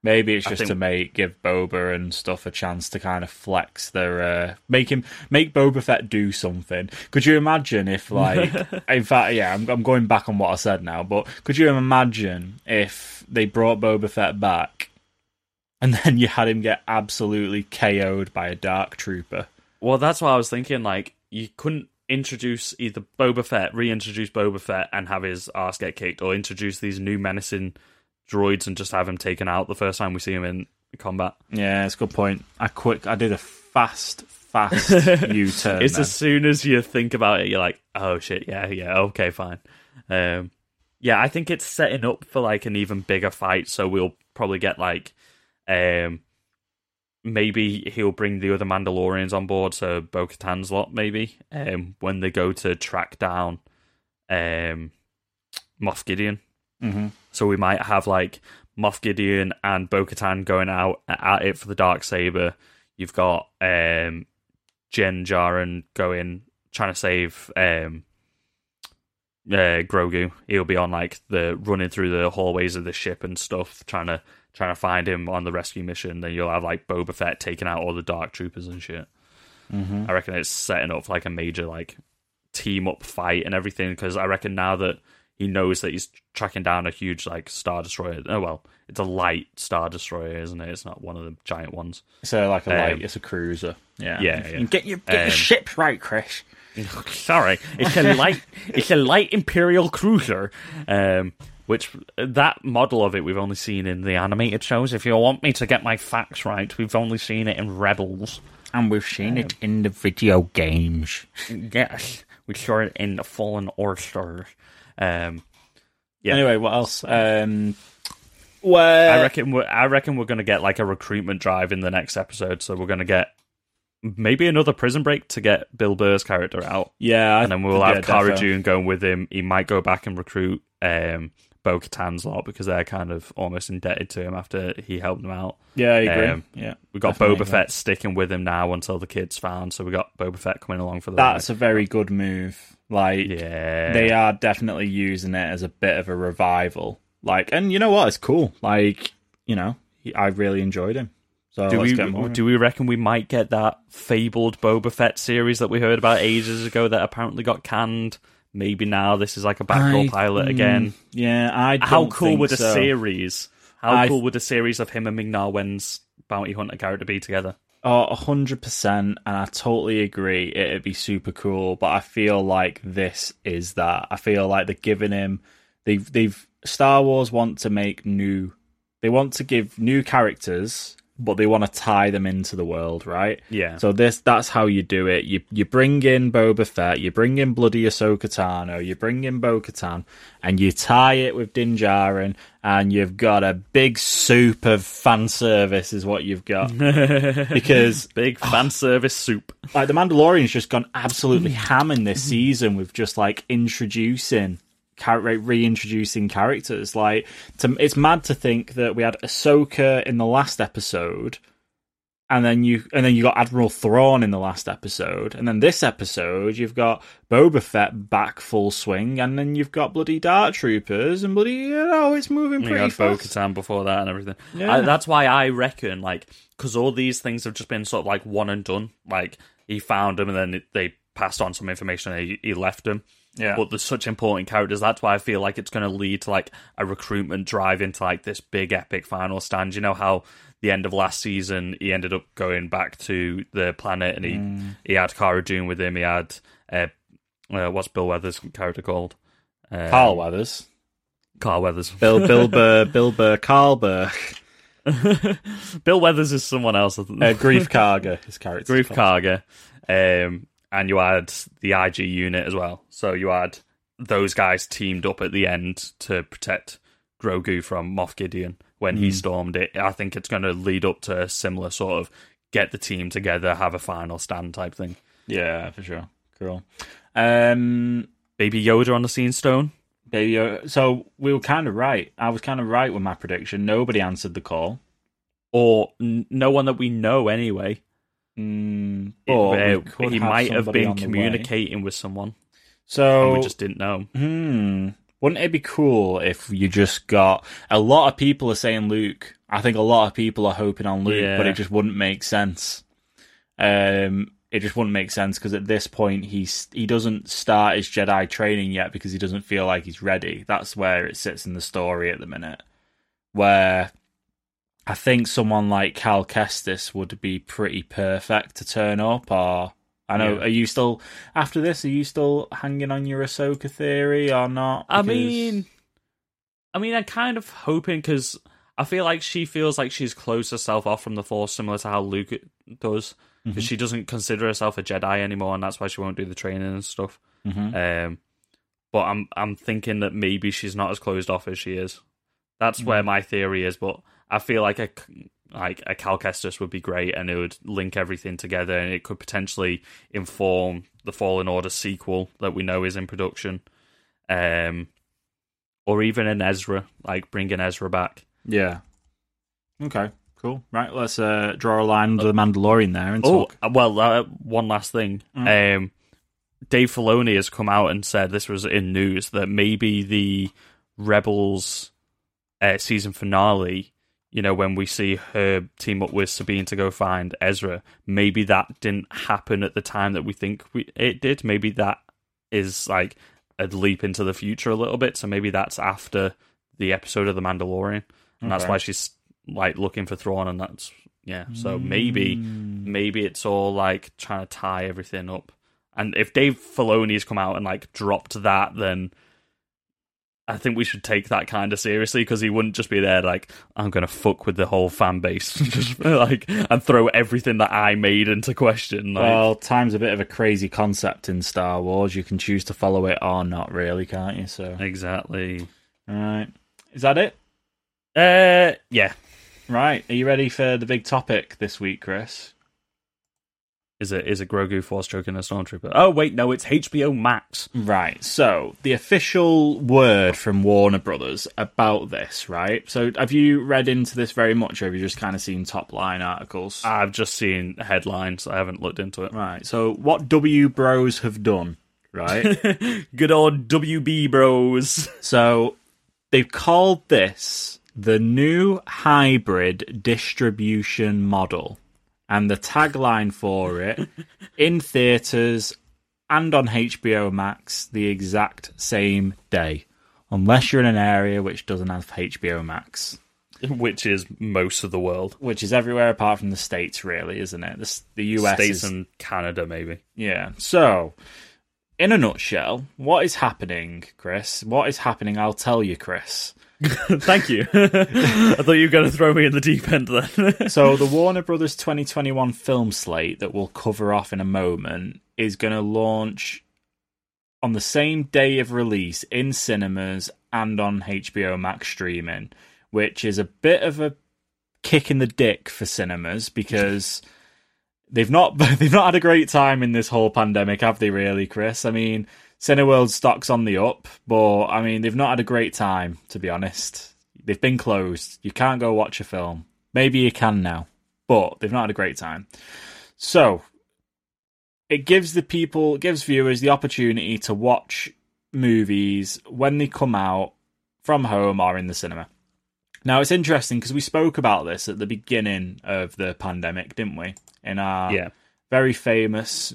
Maybe it's just think- to make give Boba and stuff a chance to kind of flex their uh, make him make Boba Fett do something. Could you imagine if like <laughs> in fact yeah I'm I'm going back on what I said now, but could you imagine if they brought Boba Fett back and then you had him get absolutely KO'd by a dark trooper? Well, that's what I was thinking. Like, you couldn't introduce either Boba Fett, reintroduce Boba Fett, and have his ass get kicked, or introduce these new menacing droids and just have him taken out the first time we see him in combat. Yeah, it's a good point. I quick I did a fast fast <laughs> U turn. It's as soon as you think about it, you're like, oh shit, yeah, yeah, okay, fine. Um, yeah, I think it's setting up for like an even bigger fight. So we'll probably get like, um, maybe he'll bring the other Mandalorians on board. So Bo Katan's lot, maybe, um, when they go to track down, um, Moff Gideon. hmm So we might have like Moff Gideon and Bo Katan going out at it for the dark saber. You've got um, Din Djarin going trying to save um, uh, Grogu. He'll be on like the running through the hallways of the ship and stuff, trying to trying to find him on the rescue mission. Then you'll have like Boba Fett taking out all the dark troopers and shit. hmm I reckon it's setting up like a major like team up fight and everything because I reckon now that he knows that he's tracking down a huge like star destroyer. Oh well, it's a light star destroyer, isn't it? It's not one of the giant ones. So like a light, Um, it's a cruiser. Yeah, yeah, yeah. Get your get Um, your ships right, Chris. <laughs> Sorry, it's a light. it's a light imperial cruiser. Um, which that model of it we've only seen in the animated shows. If you want me to get my facts right, we've only seen it in Rebels. And we've seen it in the video games. Yes, we saw it in the Fallen Order. Um, Yeah. Anyway, what else? Um, where I reckon we're, I reckon we're going to get like a recruitment drive in the next episode. So we're going to get maybe another prison break to get Bill Burr's character out, yeah, and then we'll yeah, have Cara defo. Dune going with him. He might go back and recruit um, Bo Katan's lot because they're kind of almost indebted to him after he helped them out. Yeah, I agree. Um, yeah, We got definitely Boba agree. Fett sticking with him now until the kid's found. So we got Boba Fett coming along for the That's a very good move. Like, yeah. they are definitely using it as a bit of a revival. Like, and you know what? It's cool. Like, you know, he, I really enjoyed him. So Do we do we reckon we might get that fabled Boba Fett series that we heard about ages ago that apparently got canned? Maybe now this is like a backdoor pilot again. Yeah, I. How cool would a so. series? How I- cool would a series of him and Ming Na Wen's bounty hunter character be together? Oh, hundred percent, and I totally agree. It'd be super cool, but I feel like this is that. I feel like they're giving him. They've they've Star Wars want to make new. They want to give new characters, but they want to tie them into the world, right? Yeah. So this that's how you do it. You you bring in Boba Fett, you bring in bloody Ahsoka Tano, you bring in Bo Katan, and you tie it with Din Djarin, and you've got a big soup of fan service, is what you've got. <laughs> because Big oh, fan service soup. like the Mandalorian's just gone absolutely ham in this season with just like introducing. Char- Reintroducing characters, like to, it's mad to think that we had Ahsoka in the last episode, and then you and then you got Admiral Thrawn in the last episode, and then this episode you've got Boba Fett back full swing, and then you've got bloody Dark Troopers and bloody you know it's moving pretty You pretty had Bo fast. Katan before that and everything. Yeah. I, that's why I reckon, like, because all these things have just been sort of like one and done. Like, he found them and then they passed on some information and he, he left them. Yeah. But there's such important characters. That's why I feel like it's going to lead to like a recruitment drive into like this big epic final stand. You know how the end of last season he ended up going back to the planet and he Mm. he had Cara Dune with him. He had uh, uh, what's Bill Weathers' character called? Uh, Carl Weathers, Carl Weathers. Bill Bill <laughs> Burr, Bill Burr, Carl Burr, Bill Weathers is someone else. I think. uh, Greef <laughs> Karga, his character. Greef Karga, um, and you add the IG unit as well. So you add those guys teamed up at the end to protect Grogu from Moff Gideon when he stormed it. I think it's going to lead up to a similar sort of get the team together, have a final stand type thing. Yeah, for sure. Cool. Um, Baby Yoda on the seeing stone. baby, uh, so we were kind of right. I was kind of right with my prediction. Nobody answered the call. Or n- no one that we know anyway. Mm, It- uh, he might have been communicating with someone, So and we just didn't know. Hmm. Wouldn't it be cool if you just got a lot of people are saying Luke? I think a lot of people are hoping on Luke, Yeah. but it just wouldn't make sense. Um, it just wouldn't make sense because at this point he's he doesn't start his Jedi training yet because he doesn't feel like he's ready. That's where it sits in the story at the minute. Where I think someone like Cal Kestis would be pretty perfect to turn up. Or I know, Yeah. are you still after this? Are you still hanging on your Ahsoka theory or not? I mean, I mean, I'm kind of hoping because I feel like she feels like she's closed herself off from the Force, similar to how Luke does, because she doesn't consider herself a Jedi anymore, and that's why she won't do the training and stuff. Mhm. Um, but I'm I'm thinking that maybe she's not as closed off as she is. That's where my theory is, but I feel like a like a Cal Kestis would be great, and it would link everything together, and it could potentially inform the Fallen Order sequel that we know is in production, um, or even an Ezra, like bringing Ezra back. yeah. Okay, cool. Right, let's uh, draw a line under the Mandalorian there and Oh, talk. well, uh, one last thing. Um, Dave Filoni has come out and said this was in news that maybe the Rebels uh, season finale, you know, when we see her team up with Sabine to go find Ezra, maybe that didn't happen at the time that we think we, it did. Maybe that is like a leap into the future a little bit. So maybe that's after the episode of The Mandalorian, and that's why she's like looking for Thrawn, and that's yeah. So maybe hmm. maybe it's all like trying to tie everything up. And if Dave Filoni's come out and like dropped that, then I think we should take that kind of seriously because he wouldn't just be there like I'm gonna fuck with the whole fan base, <laughs> just <laughs> like and throw everything that I made into question. Like, Well, time's a bit of a crazy concept in Star Wars. You can choose to follow it or not, really, can't you? So, exactly. all right, is that it? Uh, yeah. Right, are you ready for the big topic this week, Chris? Is it is it Grogu force choking a stormtrooper? Oh wait, no, it's HBO Max. Right. So the official word from Warner Brothers about this, right? So have you read into this very much, or have you just kind of seen top line articles? I've just seen headlines. I haven't looked into it. right. So what W Bros have done, right? <laughs> Good old WB bros. so they've called this the new hybrid distribution model, and the tagline for it in theaters and on HBO Max the exact same day, unless you're in an area which doesn't have HBO Max, Which is most of the world. which is everywhere apart from the states, really, isn't it? The, the US States is and Canada, maybe. yeah. So, in a nutshell, what is happening, Chris? What is happening? I'll tell you, Chris. <laughs> Thank you. <laughs> I thought you were going to throw me in the deep end then. <laughs> So the Warner Brothers 2021 film slate that we'll cover off in a moment is going to launch on the same day of release in cinemas and on HBO Max streaming, which is a bit of a kick in the dick for cinemas because they've not they've not had a great time in this whole pandemic, have they? Really, Chris? I mean, Cineworld stock's on the up, but I mean they've not had a great time to be honest. They've been closed. You can't go watch a film. Maybe you can now, but they've not had a great time. So it gives the people, gives viewers the opportunity to watch movies when they come out from home or in the cinema. Now it's interesting because we spoke about this at the beginning of the pandemic, didn't we? In our yeah. very famous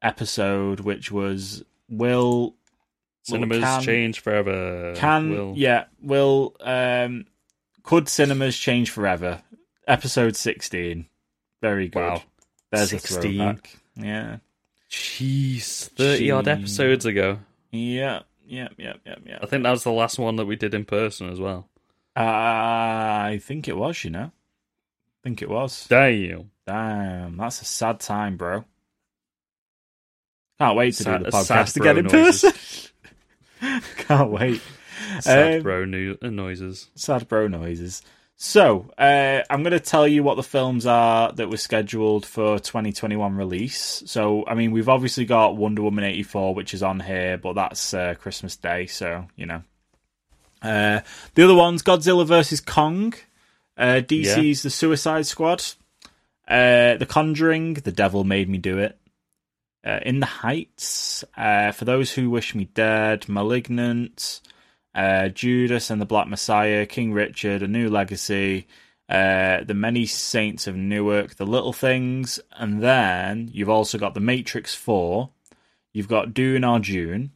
episode, which was Will Cinemas can- change forever. can Will. yeah will um could cinemas change forever? Episode sixteen, very good. Wow. There's 16. a throwback. Yeah, Jeez. 30 odd episodes ago. yeah, yeah, yeah, yeah, yeah. I think that was the last one that we did in person as well. Uh, I think it was. You know, I think it was. Damn. Damn, that's a sad time, bro. Can't wait to Sad- do the podcast again in person. Can't wait. Sad Um, bro no- noises. sad bro noises. So, uh, I'm going to tell you what the films are that were scheduled for 2021 release. So, I mean, we've obviously got Wonder Woman 84, which is on here, but that's uh, Christmas Day, so, you know. Uh, the other one's Godzilla vs. Kong, uh, DC's The Suicide Squad, uh, The Conjuring, The Devil Made Me Do It, uh, In the Heights, uh, For Those Who Wish Me Dead, Malignant, uh, Judas and the Black Messiah, King Richard, A New Legacy, uh, The Many Saints of Newark, The Little Things, and then you've also got The Matrix 4, you've got Dune or June,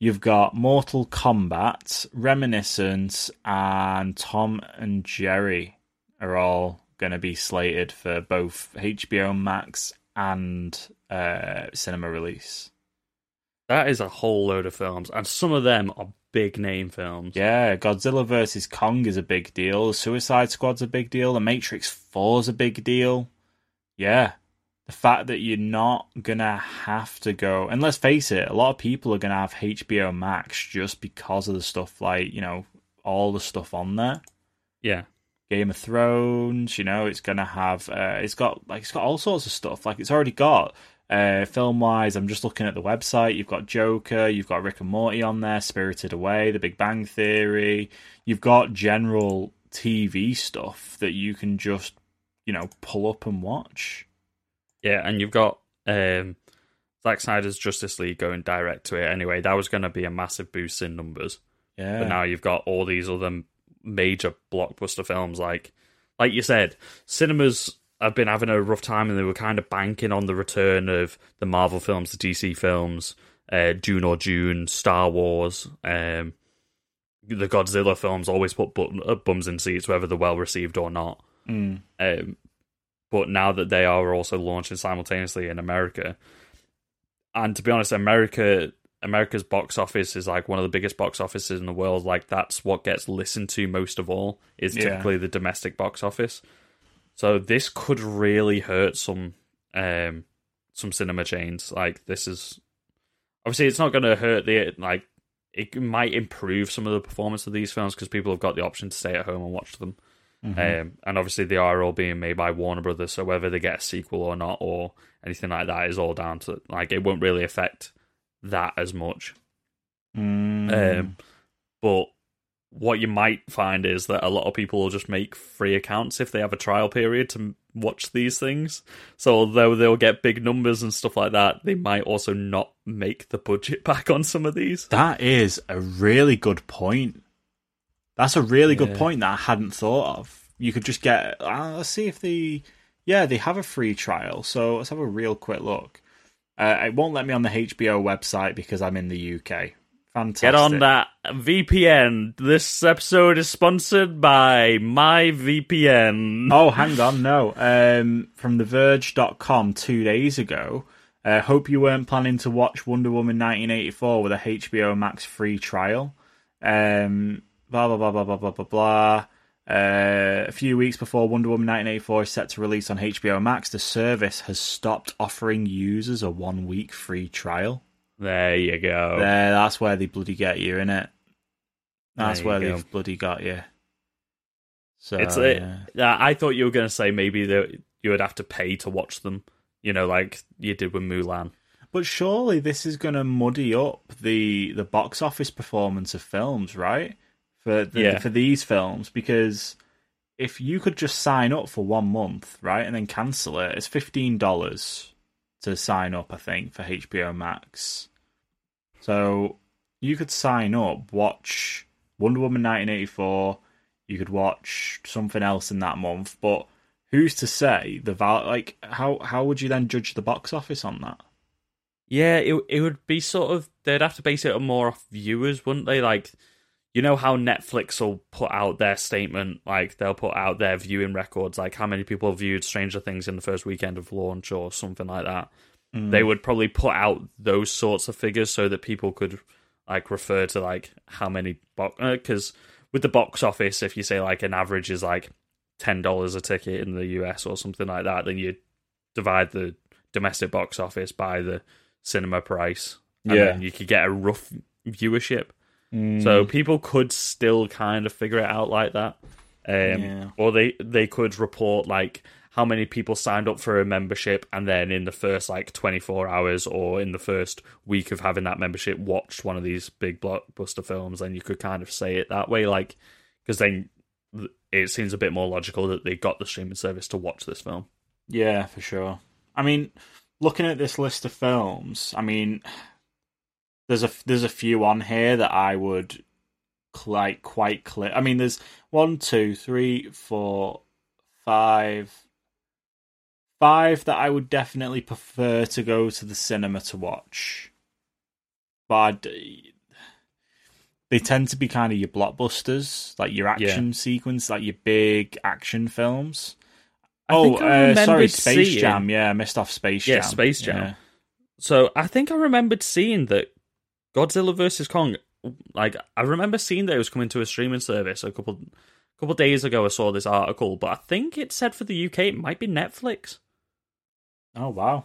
you've got Mortal Kombat, Reminiscence, and Tom and Jerry are all going to be slated for both HBO Max and uh, cinema release. That is a whole load of films, and some of them are big name films. Yeah, Godzilla vs Kong is a big deal. Suicide Squad's a big deal. The Matrix Four's a big deal. Yeah, the fact that you're not gonna have to go, and let's face it, a lot of people are gonna have HBO Max just because of the stuff like you know all the stuff on there. Yeah. Game of Thrones, you know, it's gonna have uh, it's got like it's got all sorts of stuff. Like it's already got uh, film wise. I'm just looking at the website. You've got Joker, you've got Rick and Morty on there, Spirited Away, The Big Bang Theory. You've got general TV stuff that you can just you know pull up and watch. Yeah, and you've got um, Zack Snyder's Justice League going direct to it anyway. That was going to be a massive boost in numbers. Yeah, But now you've got all these other major blockbuster films like like you said, cinemas have been having a rough time and they were kind of banking on the return of the Marvel films, the DC films, uh, June or June, Star Wars, um, the Godzilla films always put bum- uh, bums in seats whether they're well received or not. Mm. Um, but now that they are also launching simultaneously in America, and to be honest, America America's box office is like one of the biggest box offices in the world. Like that's what gets listened to most of all is Yeah. typically the domestic box office. So this could really hurt some um some cinema chains. Like this is obviously it's not going to hurt the like it might improve some of the performance of these films because people have got the option to stay at home and watch them. Um, and obviously they are all being made by Warner Brothers, so whether they get a sequel or not or anything like that is all down to like it won't really affect that as much. Mm. Um, but what you might find is that a lot of people will just make free accounts if they have a trial period to watch these things. So although they'll get big numbers and stuff like that, they might also not make the budget <laughs> back on some of these. That is a really good point. That's a really good point that I hadn't thought of. You could just get. Uh, let's see if they. Yeah, they have a free trial. So let's have a real quick look. Uh, it won't let me on the HBO website because I'm in the UK. Fantastic. Get on that VPN. This episode is sponsored by MyVPN. Oh, hang on, no. Um, from TheVerge.com two days ago. Uh, hope you weren't planning to watch Wonder Woman 1984 with a HBO Max free trial. Um, blah blah blah blah blah blah blah blah. Uh, a few weeks before Wonder Woman 1984 is set to release on HBO Max, the service has stopped offering users a one week free trial. There you go. There, that's where they bloody get you, innit? That's There you where go. they've bloody got you. So It's a- yeah. Yeah, I thought you were going to say maybe that you would have to pay to watch them. You know, like you did with Mulan. But surely this is going to muddy up the the box office performance of films, right? For the, Yeah. for these films, because if you could just sign up for one month, right, and then cancel it, it's fifteen dollars to sign up. I think for HBO Max. So you could sign up, watch Wonder Woman 1984. You could watch something else in that month, but who's to say the val? Like, how how would you then judge the box office on that? Yeah, it it would be sort of they'd have to base it on more off viewers, wouldn't they? Like, you know how Netflix will put out their statement, like they'll put out their viewing records, like how many people viewed Stranger Things in the first weekend of launch or something like that. They mm. would probably put out those sorts of figures so that people could like refer to like how many box because uh, with the box office, if you say like an average is like ten dollars a ticket in the US or something like that, then you divide the domestic box office by the cinema price, and Yeah. then you could get a rough viewership. So mm. people could still kind of figure it out like that, um, Yeah. or they they could report like how many people signed up for a membership, and then in the first like twenty four hours or in the first week of having that membership, watched one of these big blockbuster films. And you could kind of say it that way, like because then it seems a bit more logical that they got the streaming service to watch this film. Yeah, for sure. I mean, looking at this list of films, I mean, there's a there's a few on here that I would like quite clear. I mean, there's one, two, three, four, five, five that I would definitely prefer to go to the cinema to watch, but they tend to be kind of your blockbusters, like your action sequence, like your big action films. I oh, uh, sorry, Space seeing- Jam. Yeah, I missed off Space Yeah, Jam. Yeah, Space Jam. Yeah. So I think I remembered seeing that Godzilla versus Kong. Like I remember seeing that it was coming to a streaming service a couple couple days ago. I saw this article, but I think it said for the UK it might be Netflix. Oh wow.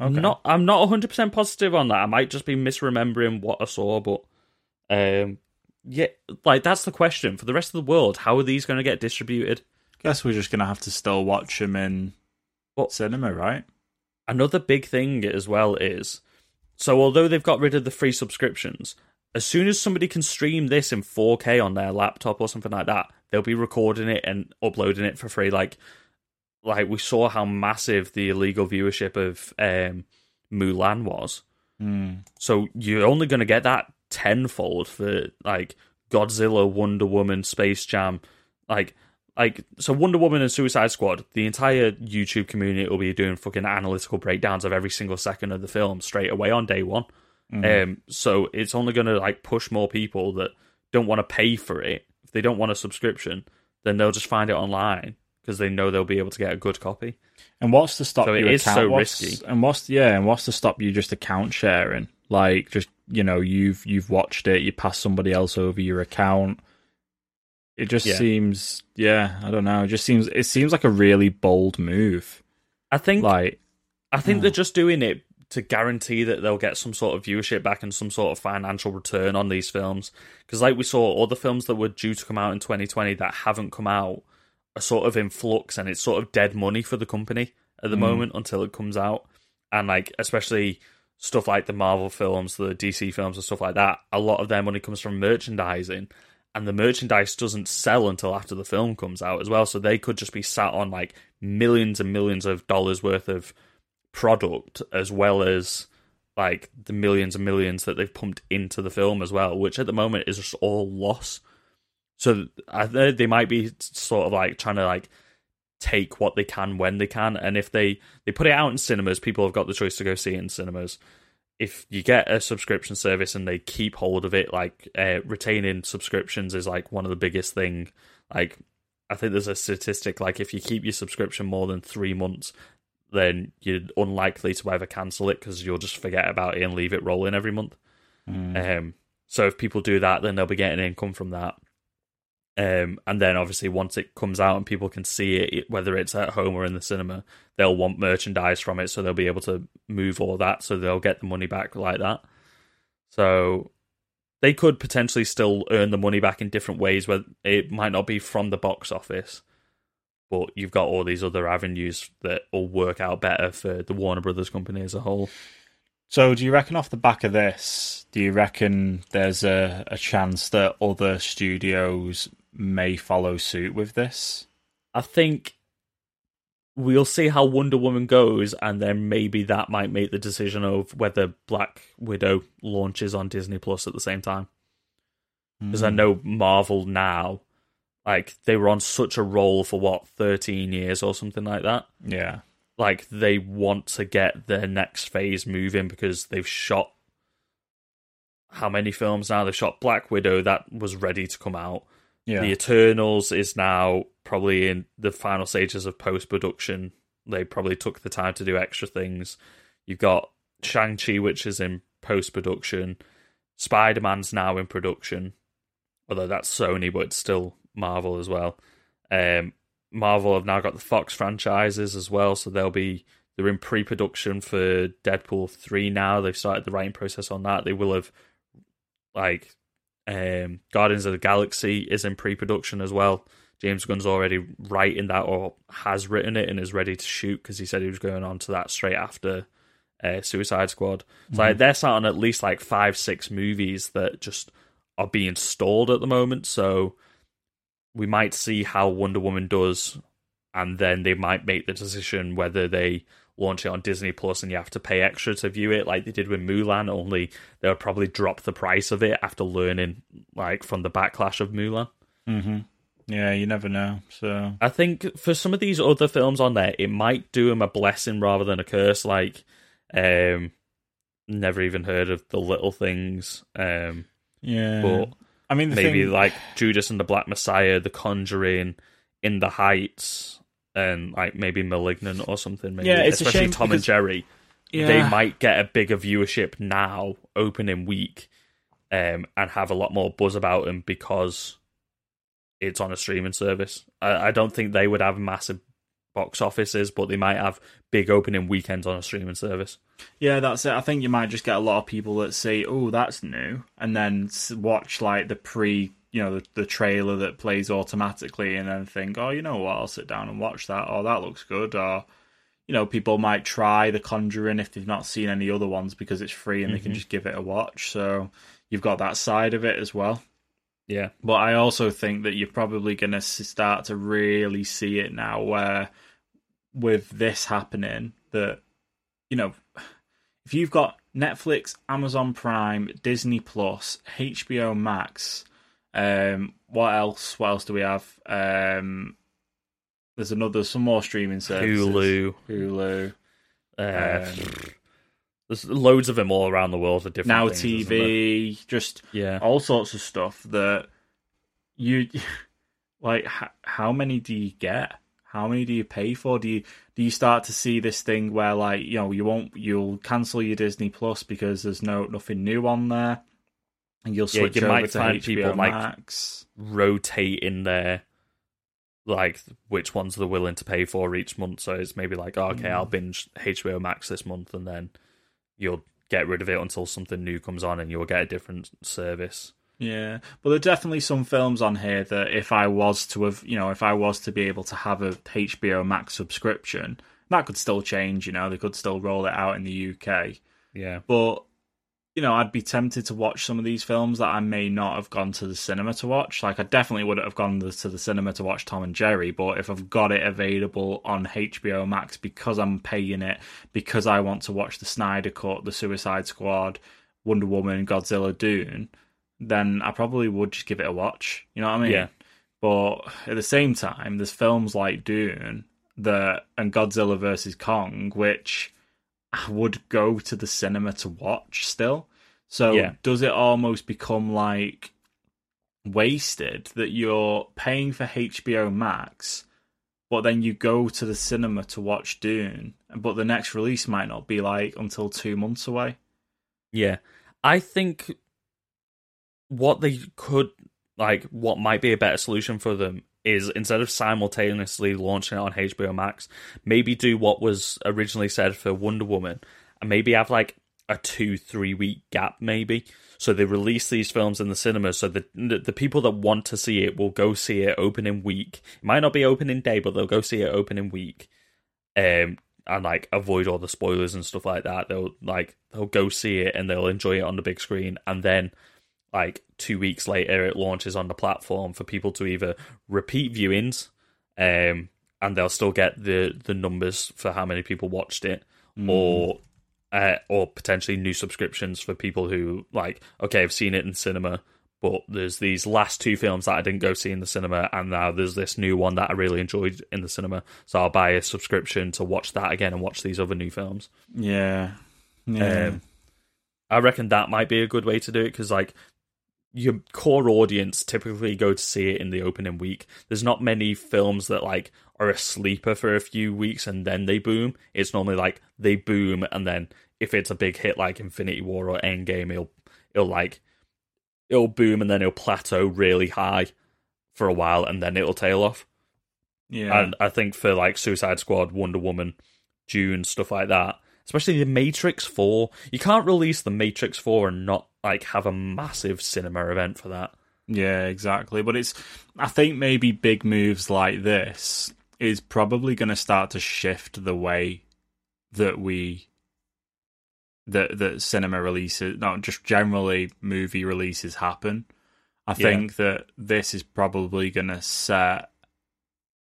I'm not I'm not 100 percent positive on that. I might just be misremembering what I saw, but um, yeah, like that's the question for the rest of the world. How are these going to get distributed? Guess we're just gonna have to still watch them in What- cinema, right? another big thing as well is so although they've got rid of the free subscriptions as soon as somebody can stream this in 4k on their laptop or something like that they'll be recording it and uploading it for free like like we saw how massive the illegal viewership of um mulan was. So you're only going to get that tenfold for like godzilla wonder woman space jam. Like like so Wonder Woman and Suicide Squad, the entire YouTube community will be doing fucking analytical breakdowns of every single second of the film straight away on day one. Um, so it's only going to like push more people that don't want to pay for it. If they don't want a subscription, then they'll just find it online because they know they'll be able to get a good copy. And what's to stop So it you is account? so what's- risky. And what's yeah, and what's to stop you just account sharing? Like just you know you've you've watched it, you pass somebody else over your account. It just Yeah. seems, yeah, I don't know. It just seems it seems like a really bold move. I think Like, I think Oh. they're hmm. just doing it to guarantee that they'll get some sort of viewership back and some sort of financial return on these films. Because, like we saw, other films that were due to come out in 2020 that haven't come out are sort of in flux, and it's sort of dead money for the company at the hmm. moment until it comes out. And like, especially stuff like the Marvel films, the DC films, and stuff like that. A lot of their money comes from merchandising. And the merchandise doesn't sell until after the film comes out as well. So they could just be sat on like millions and millions of dollars worth of product as well as like the millions and millions that they've pumped into the film as well, which at the moment is just all loss. So I they might be sort of like trying to like take what they can when they can, and if they they put it out in cinemas, people have got the choice to go see it in cinemas. If you get a subscription service and they keep hold of it, like uh, retaining subscriptions is like one of the biggest thing. Like I think there's a statistic like if you keep your subscription more than three months, then you're unlikely to ever cancel it because you'll just forget about it and leave it rolling every month. Um, so if people do that, then they'll be getting income from that. Um, and then obviously once it comes out and people can see it, whether it's at home or in the cinema, they'll want merchandise from it, so they'll be able to move all that, so they'll get the money back like that. So they could potentially still earn the money back in different ways, where it might not be from the box office, but you've got all these other avenues that will work out better for the Warner Brothers company as a whole. So, do you reckon off the back of this, do you reckon there's a, a chance that other studios may follow suit with this? I think we'll see how Wonder Woman goes, and then maybe that might make the decision of whether Black Widow launches on Disney Plus at the same time. Because I hmm. know Marvel now, like they were on such a roll for what thirteen years or something like that. Yeah. Like they want to get their next phase moving because they've shot how many films now? They've shot Black Widow that was ready to come out. Yeah. The Eternals is now probably in the final stages of post production. They probably took the time to do extra things. You've got Shang-Chi, which is in post production. Spider Man's now in production, although that's Sony, but it's still Marvel as well. Um, Marvel have now got the Fox franchises as well, so they'll be they're in pre production for Deadpool three now. They've started the writing process on that. They will have like um, Guardians of the Galaxy is in pre-production as well. James Gunn's already writing that or has written it and is ready to shoot because he said he was going on to that straight after uh, Suicide Squad. So like, they're starting at least like five, six movies that just are being stalled at the moment. So we might see how Wonder Woman does, and then they might make the decision whether they launch it on Disney Plus and you have to pay extra to view it, like they did with Mulan. Only they'll probably drop the price of it after learning, like from the backlash of Mulan. Mm-hmm. Yeah, you never know. So I think for some of these other films on there, it might do them a blessing rather than a curse. Like, um, never even heard of the Little Things. Um, yeah, but I mean, the maybe thing, like Judas and the Black Messiah, The Conjuring, In the Heights, and like maybe Malignant or something. Maybe. Yeah, it's a especially shame Tom and Jerry. yeah, They might get a bigger viewership now, opening week, um, and have a lot more buzz about them because it's on a streaming service. I, I don't think they would have massive box offices, but they might have big opening weekends on a streaming service. Yeah, that's it. I think you might just get a lot of people that say, "Oh, that's new," and then watch like the pre, you know, the, the trailer that plays automatically, and then think, "Oh, you know what? I'll sit down and watch that." Or that looks good. Or you know, people might try The Conjuring if they've not seen any other ones because it's free and they can mm-hmm. just give it a watch. So you've got that side of it as well. Yeah, But I also think that you're probably going to start to really see it now, where with this happening, that you know, if you've got Netflix, Amazon Prime, Disney Plus, HBO Max, um, what else? What else do we have? Um, there's another, some more streaming services. Hulu. Hulu. Uh, Um, there's loads of them all around the world for different now things. TV, just Yeah, all sorts of stuff that you <laughs> like. How many do you get? how many do you pay for? Do you do you start to see this thing where like you know you won't you'll cancel your Disney Plus because there's no nothing new on there, and you'll Yeah, switch you over might to find people, like, Max. rotate in there like which ones they're willing to pay for each month. So it's maybe like, oh, okay, I'll mm. binge HBO Max this month, and then you'll get rid of it until something new comes on, and you'll get a different service. Yeah, but there are definitely some films on here that if I was to have, you know, if I was to be able to have a HBO Max subscription, that could still change. You know, they could still roll it out in the UK. Yeah, But you know, I'd be tempted to watch some of these films that I may not have gone to the cinema to watch. Like, I definitely wouldn't have gone to the cinema to watch Tom and Jerry, but if I've got it available on HBO Max because I'm paying it, because I want to watch the Snyder Cut, the Suicide Squad, Wonder Woman, Godzilla, Dune, then I probably would just give it a watch. You know what I mean? Yeah. But at the same time, there's films like Dune that and Godzilla versus Kong, which I would go to the cinema to watch still. So Yeah. does it almost become like wasted that you're paying for HBO Max, but then you go to the cinema to watch Dune, but the next release might not be like until two months away? yeah. I think what they could like, what might be a better solution for them is instead of simultaneously launching it on HBO Max, maybe do what was originally said for Wonder Woman, and maybe have like a two three week gap, maybe. So they release these films in the cinema, so the the people that want to see it will go see it opening week. It might not be opening day, but they'll go see it opening week, um, and like avoid all the spoilers and stuff like that. They'll like they'll go see it and they'll enjoy it on the big screen, and then like two weeks later it launches on the platform for people to either repeat viewings um and they'll still get the the numbers for how many people watched it or uh, or potentially new subscriptions for people who like okay I've seen it in cinema but there's these last two films that I didn't go see in the cinema and now there's this new one that I really enjoyed in the cinema so I'll buy a subscription to watch that again and watch these other new films Yeah. Yeah. um, I reckon that might be a good way to do it because, like, your core audience typically go to see it in the opening week. There's not many films that like are a sleeper for a few weeks and then they boom. It's normally like they boom and then if it's a big hit like Infinity War or Endgame, it'll it'll like it'll boom and then it'll plateau really high for a while and then it'll tail off. yeah. And I think for like Suicide Squad, Wonder Woman, Dune, stuff like that, especially the Matrix 4, you can't release the Matrix 4 and not like have a massive cinema event for that. Yeah, exactly. But it's, I think maybe big moves like this is probably going to start to shift the way that we, that that cinema releases, not just generally movie releases happen. I Yeah. think that this is probably going to set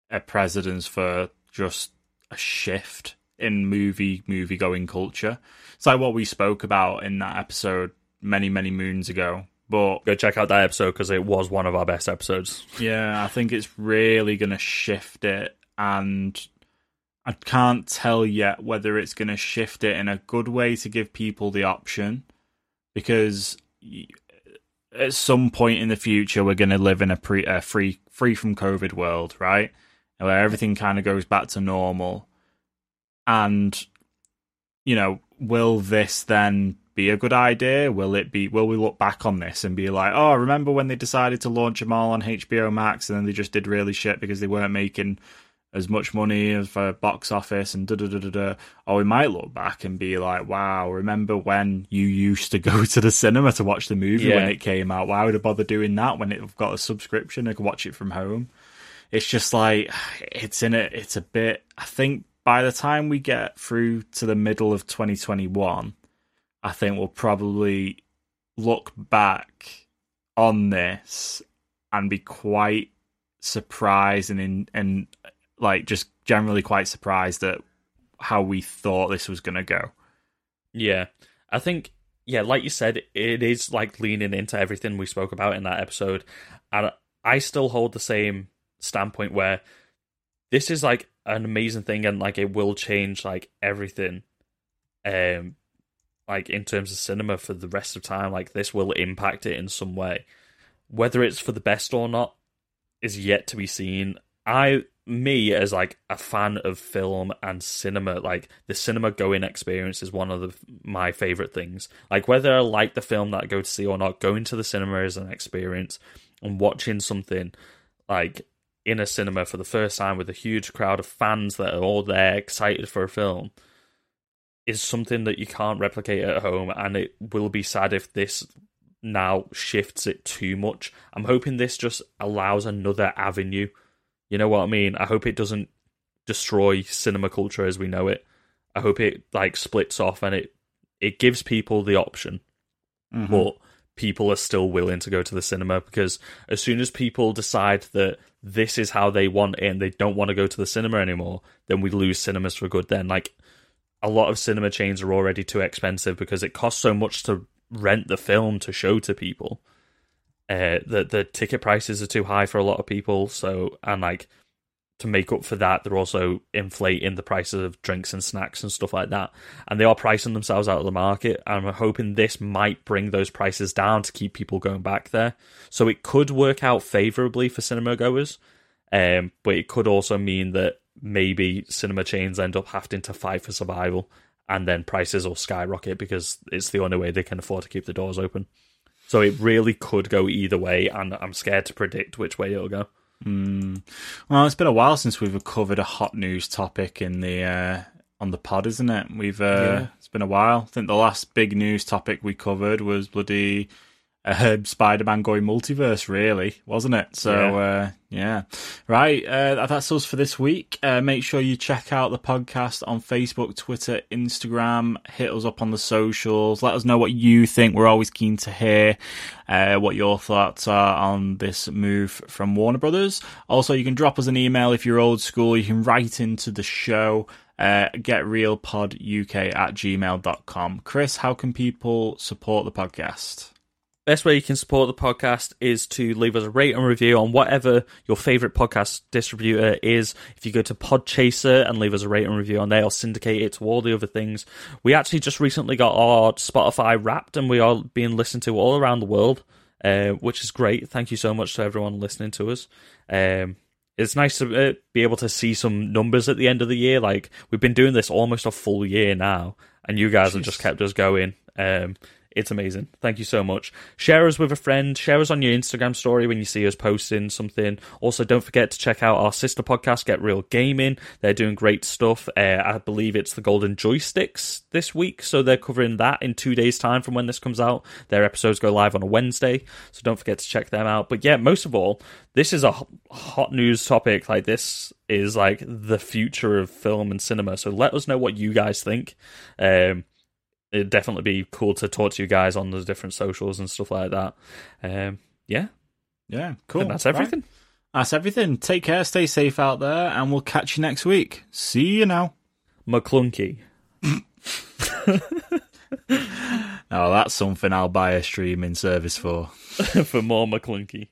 a precedence for just a shift in movie movie going culture. It's like what we spoke about in that episode many many moons ago. But Go check out that episode because it was one of our best episodes. yeah, I think it's really going to shift it, and I can't tell yet whether it's going to shift it in a good way to give people the option, because at some point in the future we're going to live in a pre a free free from COVID world, right? Where everything kind of goes back to normal, and you know, will this then be a good idea? Will it be? Will we look back on this and be like, oh, remember when they decided to launch them all on HBO Max and then they just did really shit because they weren't making as much money as for box office and da da da da da. Or we might look back and be like, wow, remember when you used to <laughs> go to the cinema to watch the movie when it came out? Why would I bother doing that when it got a subscription? I could watch it from home. It's just like <sighs> it's in it. It's a bit. I think by the time we get through to the middle of 2021, I think we'll probably look back on this and be quite surprised and in and like just generally quite surprised at how we thought this was going to go. Yeah. I think, yeah, like you said, it is like leaning into everything we spoke about in that episode. And I still hold the same standpoint where this is like an amazing thing and like it will change like everything. Um, like in terms of cinema for the rest of time, like this will impact it in some way. Whether it's for the best or not is yet to be seen. I me as like a fan of film and cinema like the cinema going experience is one of the, my favorite things like whether i like the film that i go to see or not going to the cinema is an experience and watching something like in a cinema for the first time with a huge crowd of fans that are all there excited for a film is something that you can't replicate at home and it will be sad if this now shifts it too much i'm hoping this just allows another avenue you know what I mean? I hope it doesn't destroy cinema culture as we know it. I hope it like splits off and it it gives people the option, Mhm. but people are still willing to go to the cinema because as soon as people decide that this is how they want it and they don't want to go to the cinema anymore, then we lose cinemas for good. Then like a lot of cinema chains are already too expensive because it costs so much to rent the film to show to people uh, the the ticket prices are too high for a lot of people. So and like to make up for that, they're also inflating the prices of drinks and snacks and stuff like that, and they are pricing themselves out of the market. And I'm hoping this might bring those prices down to keep people going back there. So it could work out favorably for cinema goers, um, but it could also mean that maybe cinema chains end up having to fight for survival. And then prices will skyrocket because it's the only way they can afford to keep the doors open. So it really could go either way, and I'm scared to predict which way it'll go. Mm. Well, it's been a while since we've covered a hot news topic in the uh, on the pod, isn't it? We've uh, Yeah. it's been a while. I think the last big news topic we covered was bloody uh, Spider-Man going multiverse, really, wasn't it? So Yeah. uh, yeah, right. Uh, that's us for this week. Uh, make sure you check out the podcast on Facebook, Twitter, Instagram. Hit us up on the socials. Let us know what you think. We're always keen to hear uh, what your thoughts are on this move from Warner Brothers. Also, you can drop us an email if you're old school. You can write into the show. Uh, getrealpoduk at gmail.com. Chris, how can people support the podcast? Best way you can support the podcast is to leave us a rate and review on whatever your favorite podcast distributor is. If you go to Podchaser and leave us a rate and review on there, or syndicate it to all the other things. We actually just recently got our Spotify wrapped, and we are being listened to all around the world, uh, which is great. Thank you so much to everyone listening to us. Um, it's nice to uh, be able to see some numbers at the end of the year. Like we've been doing this almost a full year now, and you guys have just kept us going. Um, it's amazing. Thank you so much. Share us with a friend. Share us on your Instagram story when you see us posting something. Also, don't forget to check out our sister podcast, Get Real Gaming. They're doing great stuff. Uh, I believe it's the Golden Joysticks this week, so they're covering that in two days' time from when this comes out. Their episodes go live on a Wednesday, so don't forget to check them out. But yeah, most of all, this is a hot news topic. Like this is like the future of film and cinema. So let us know what you guys think. Um, it'd definitely be cool to talk to you guys on the different socials and stuff like that. Um, yeah, Yeah, cool. think that's Right. everything. That's everything. Take care, stay safe out there, and we'll catch you next week. See you now. McClunky. <laughs> Oh, that's something I'll buy a streaming service for. <laughs> for more McClunky.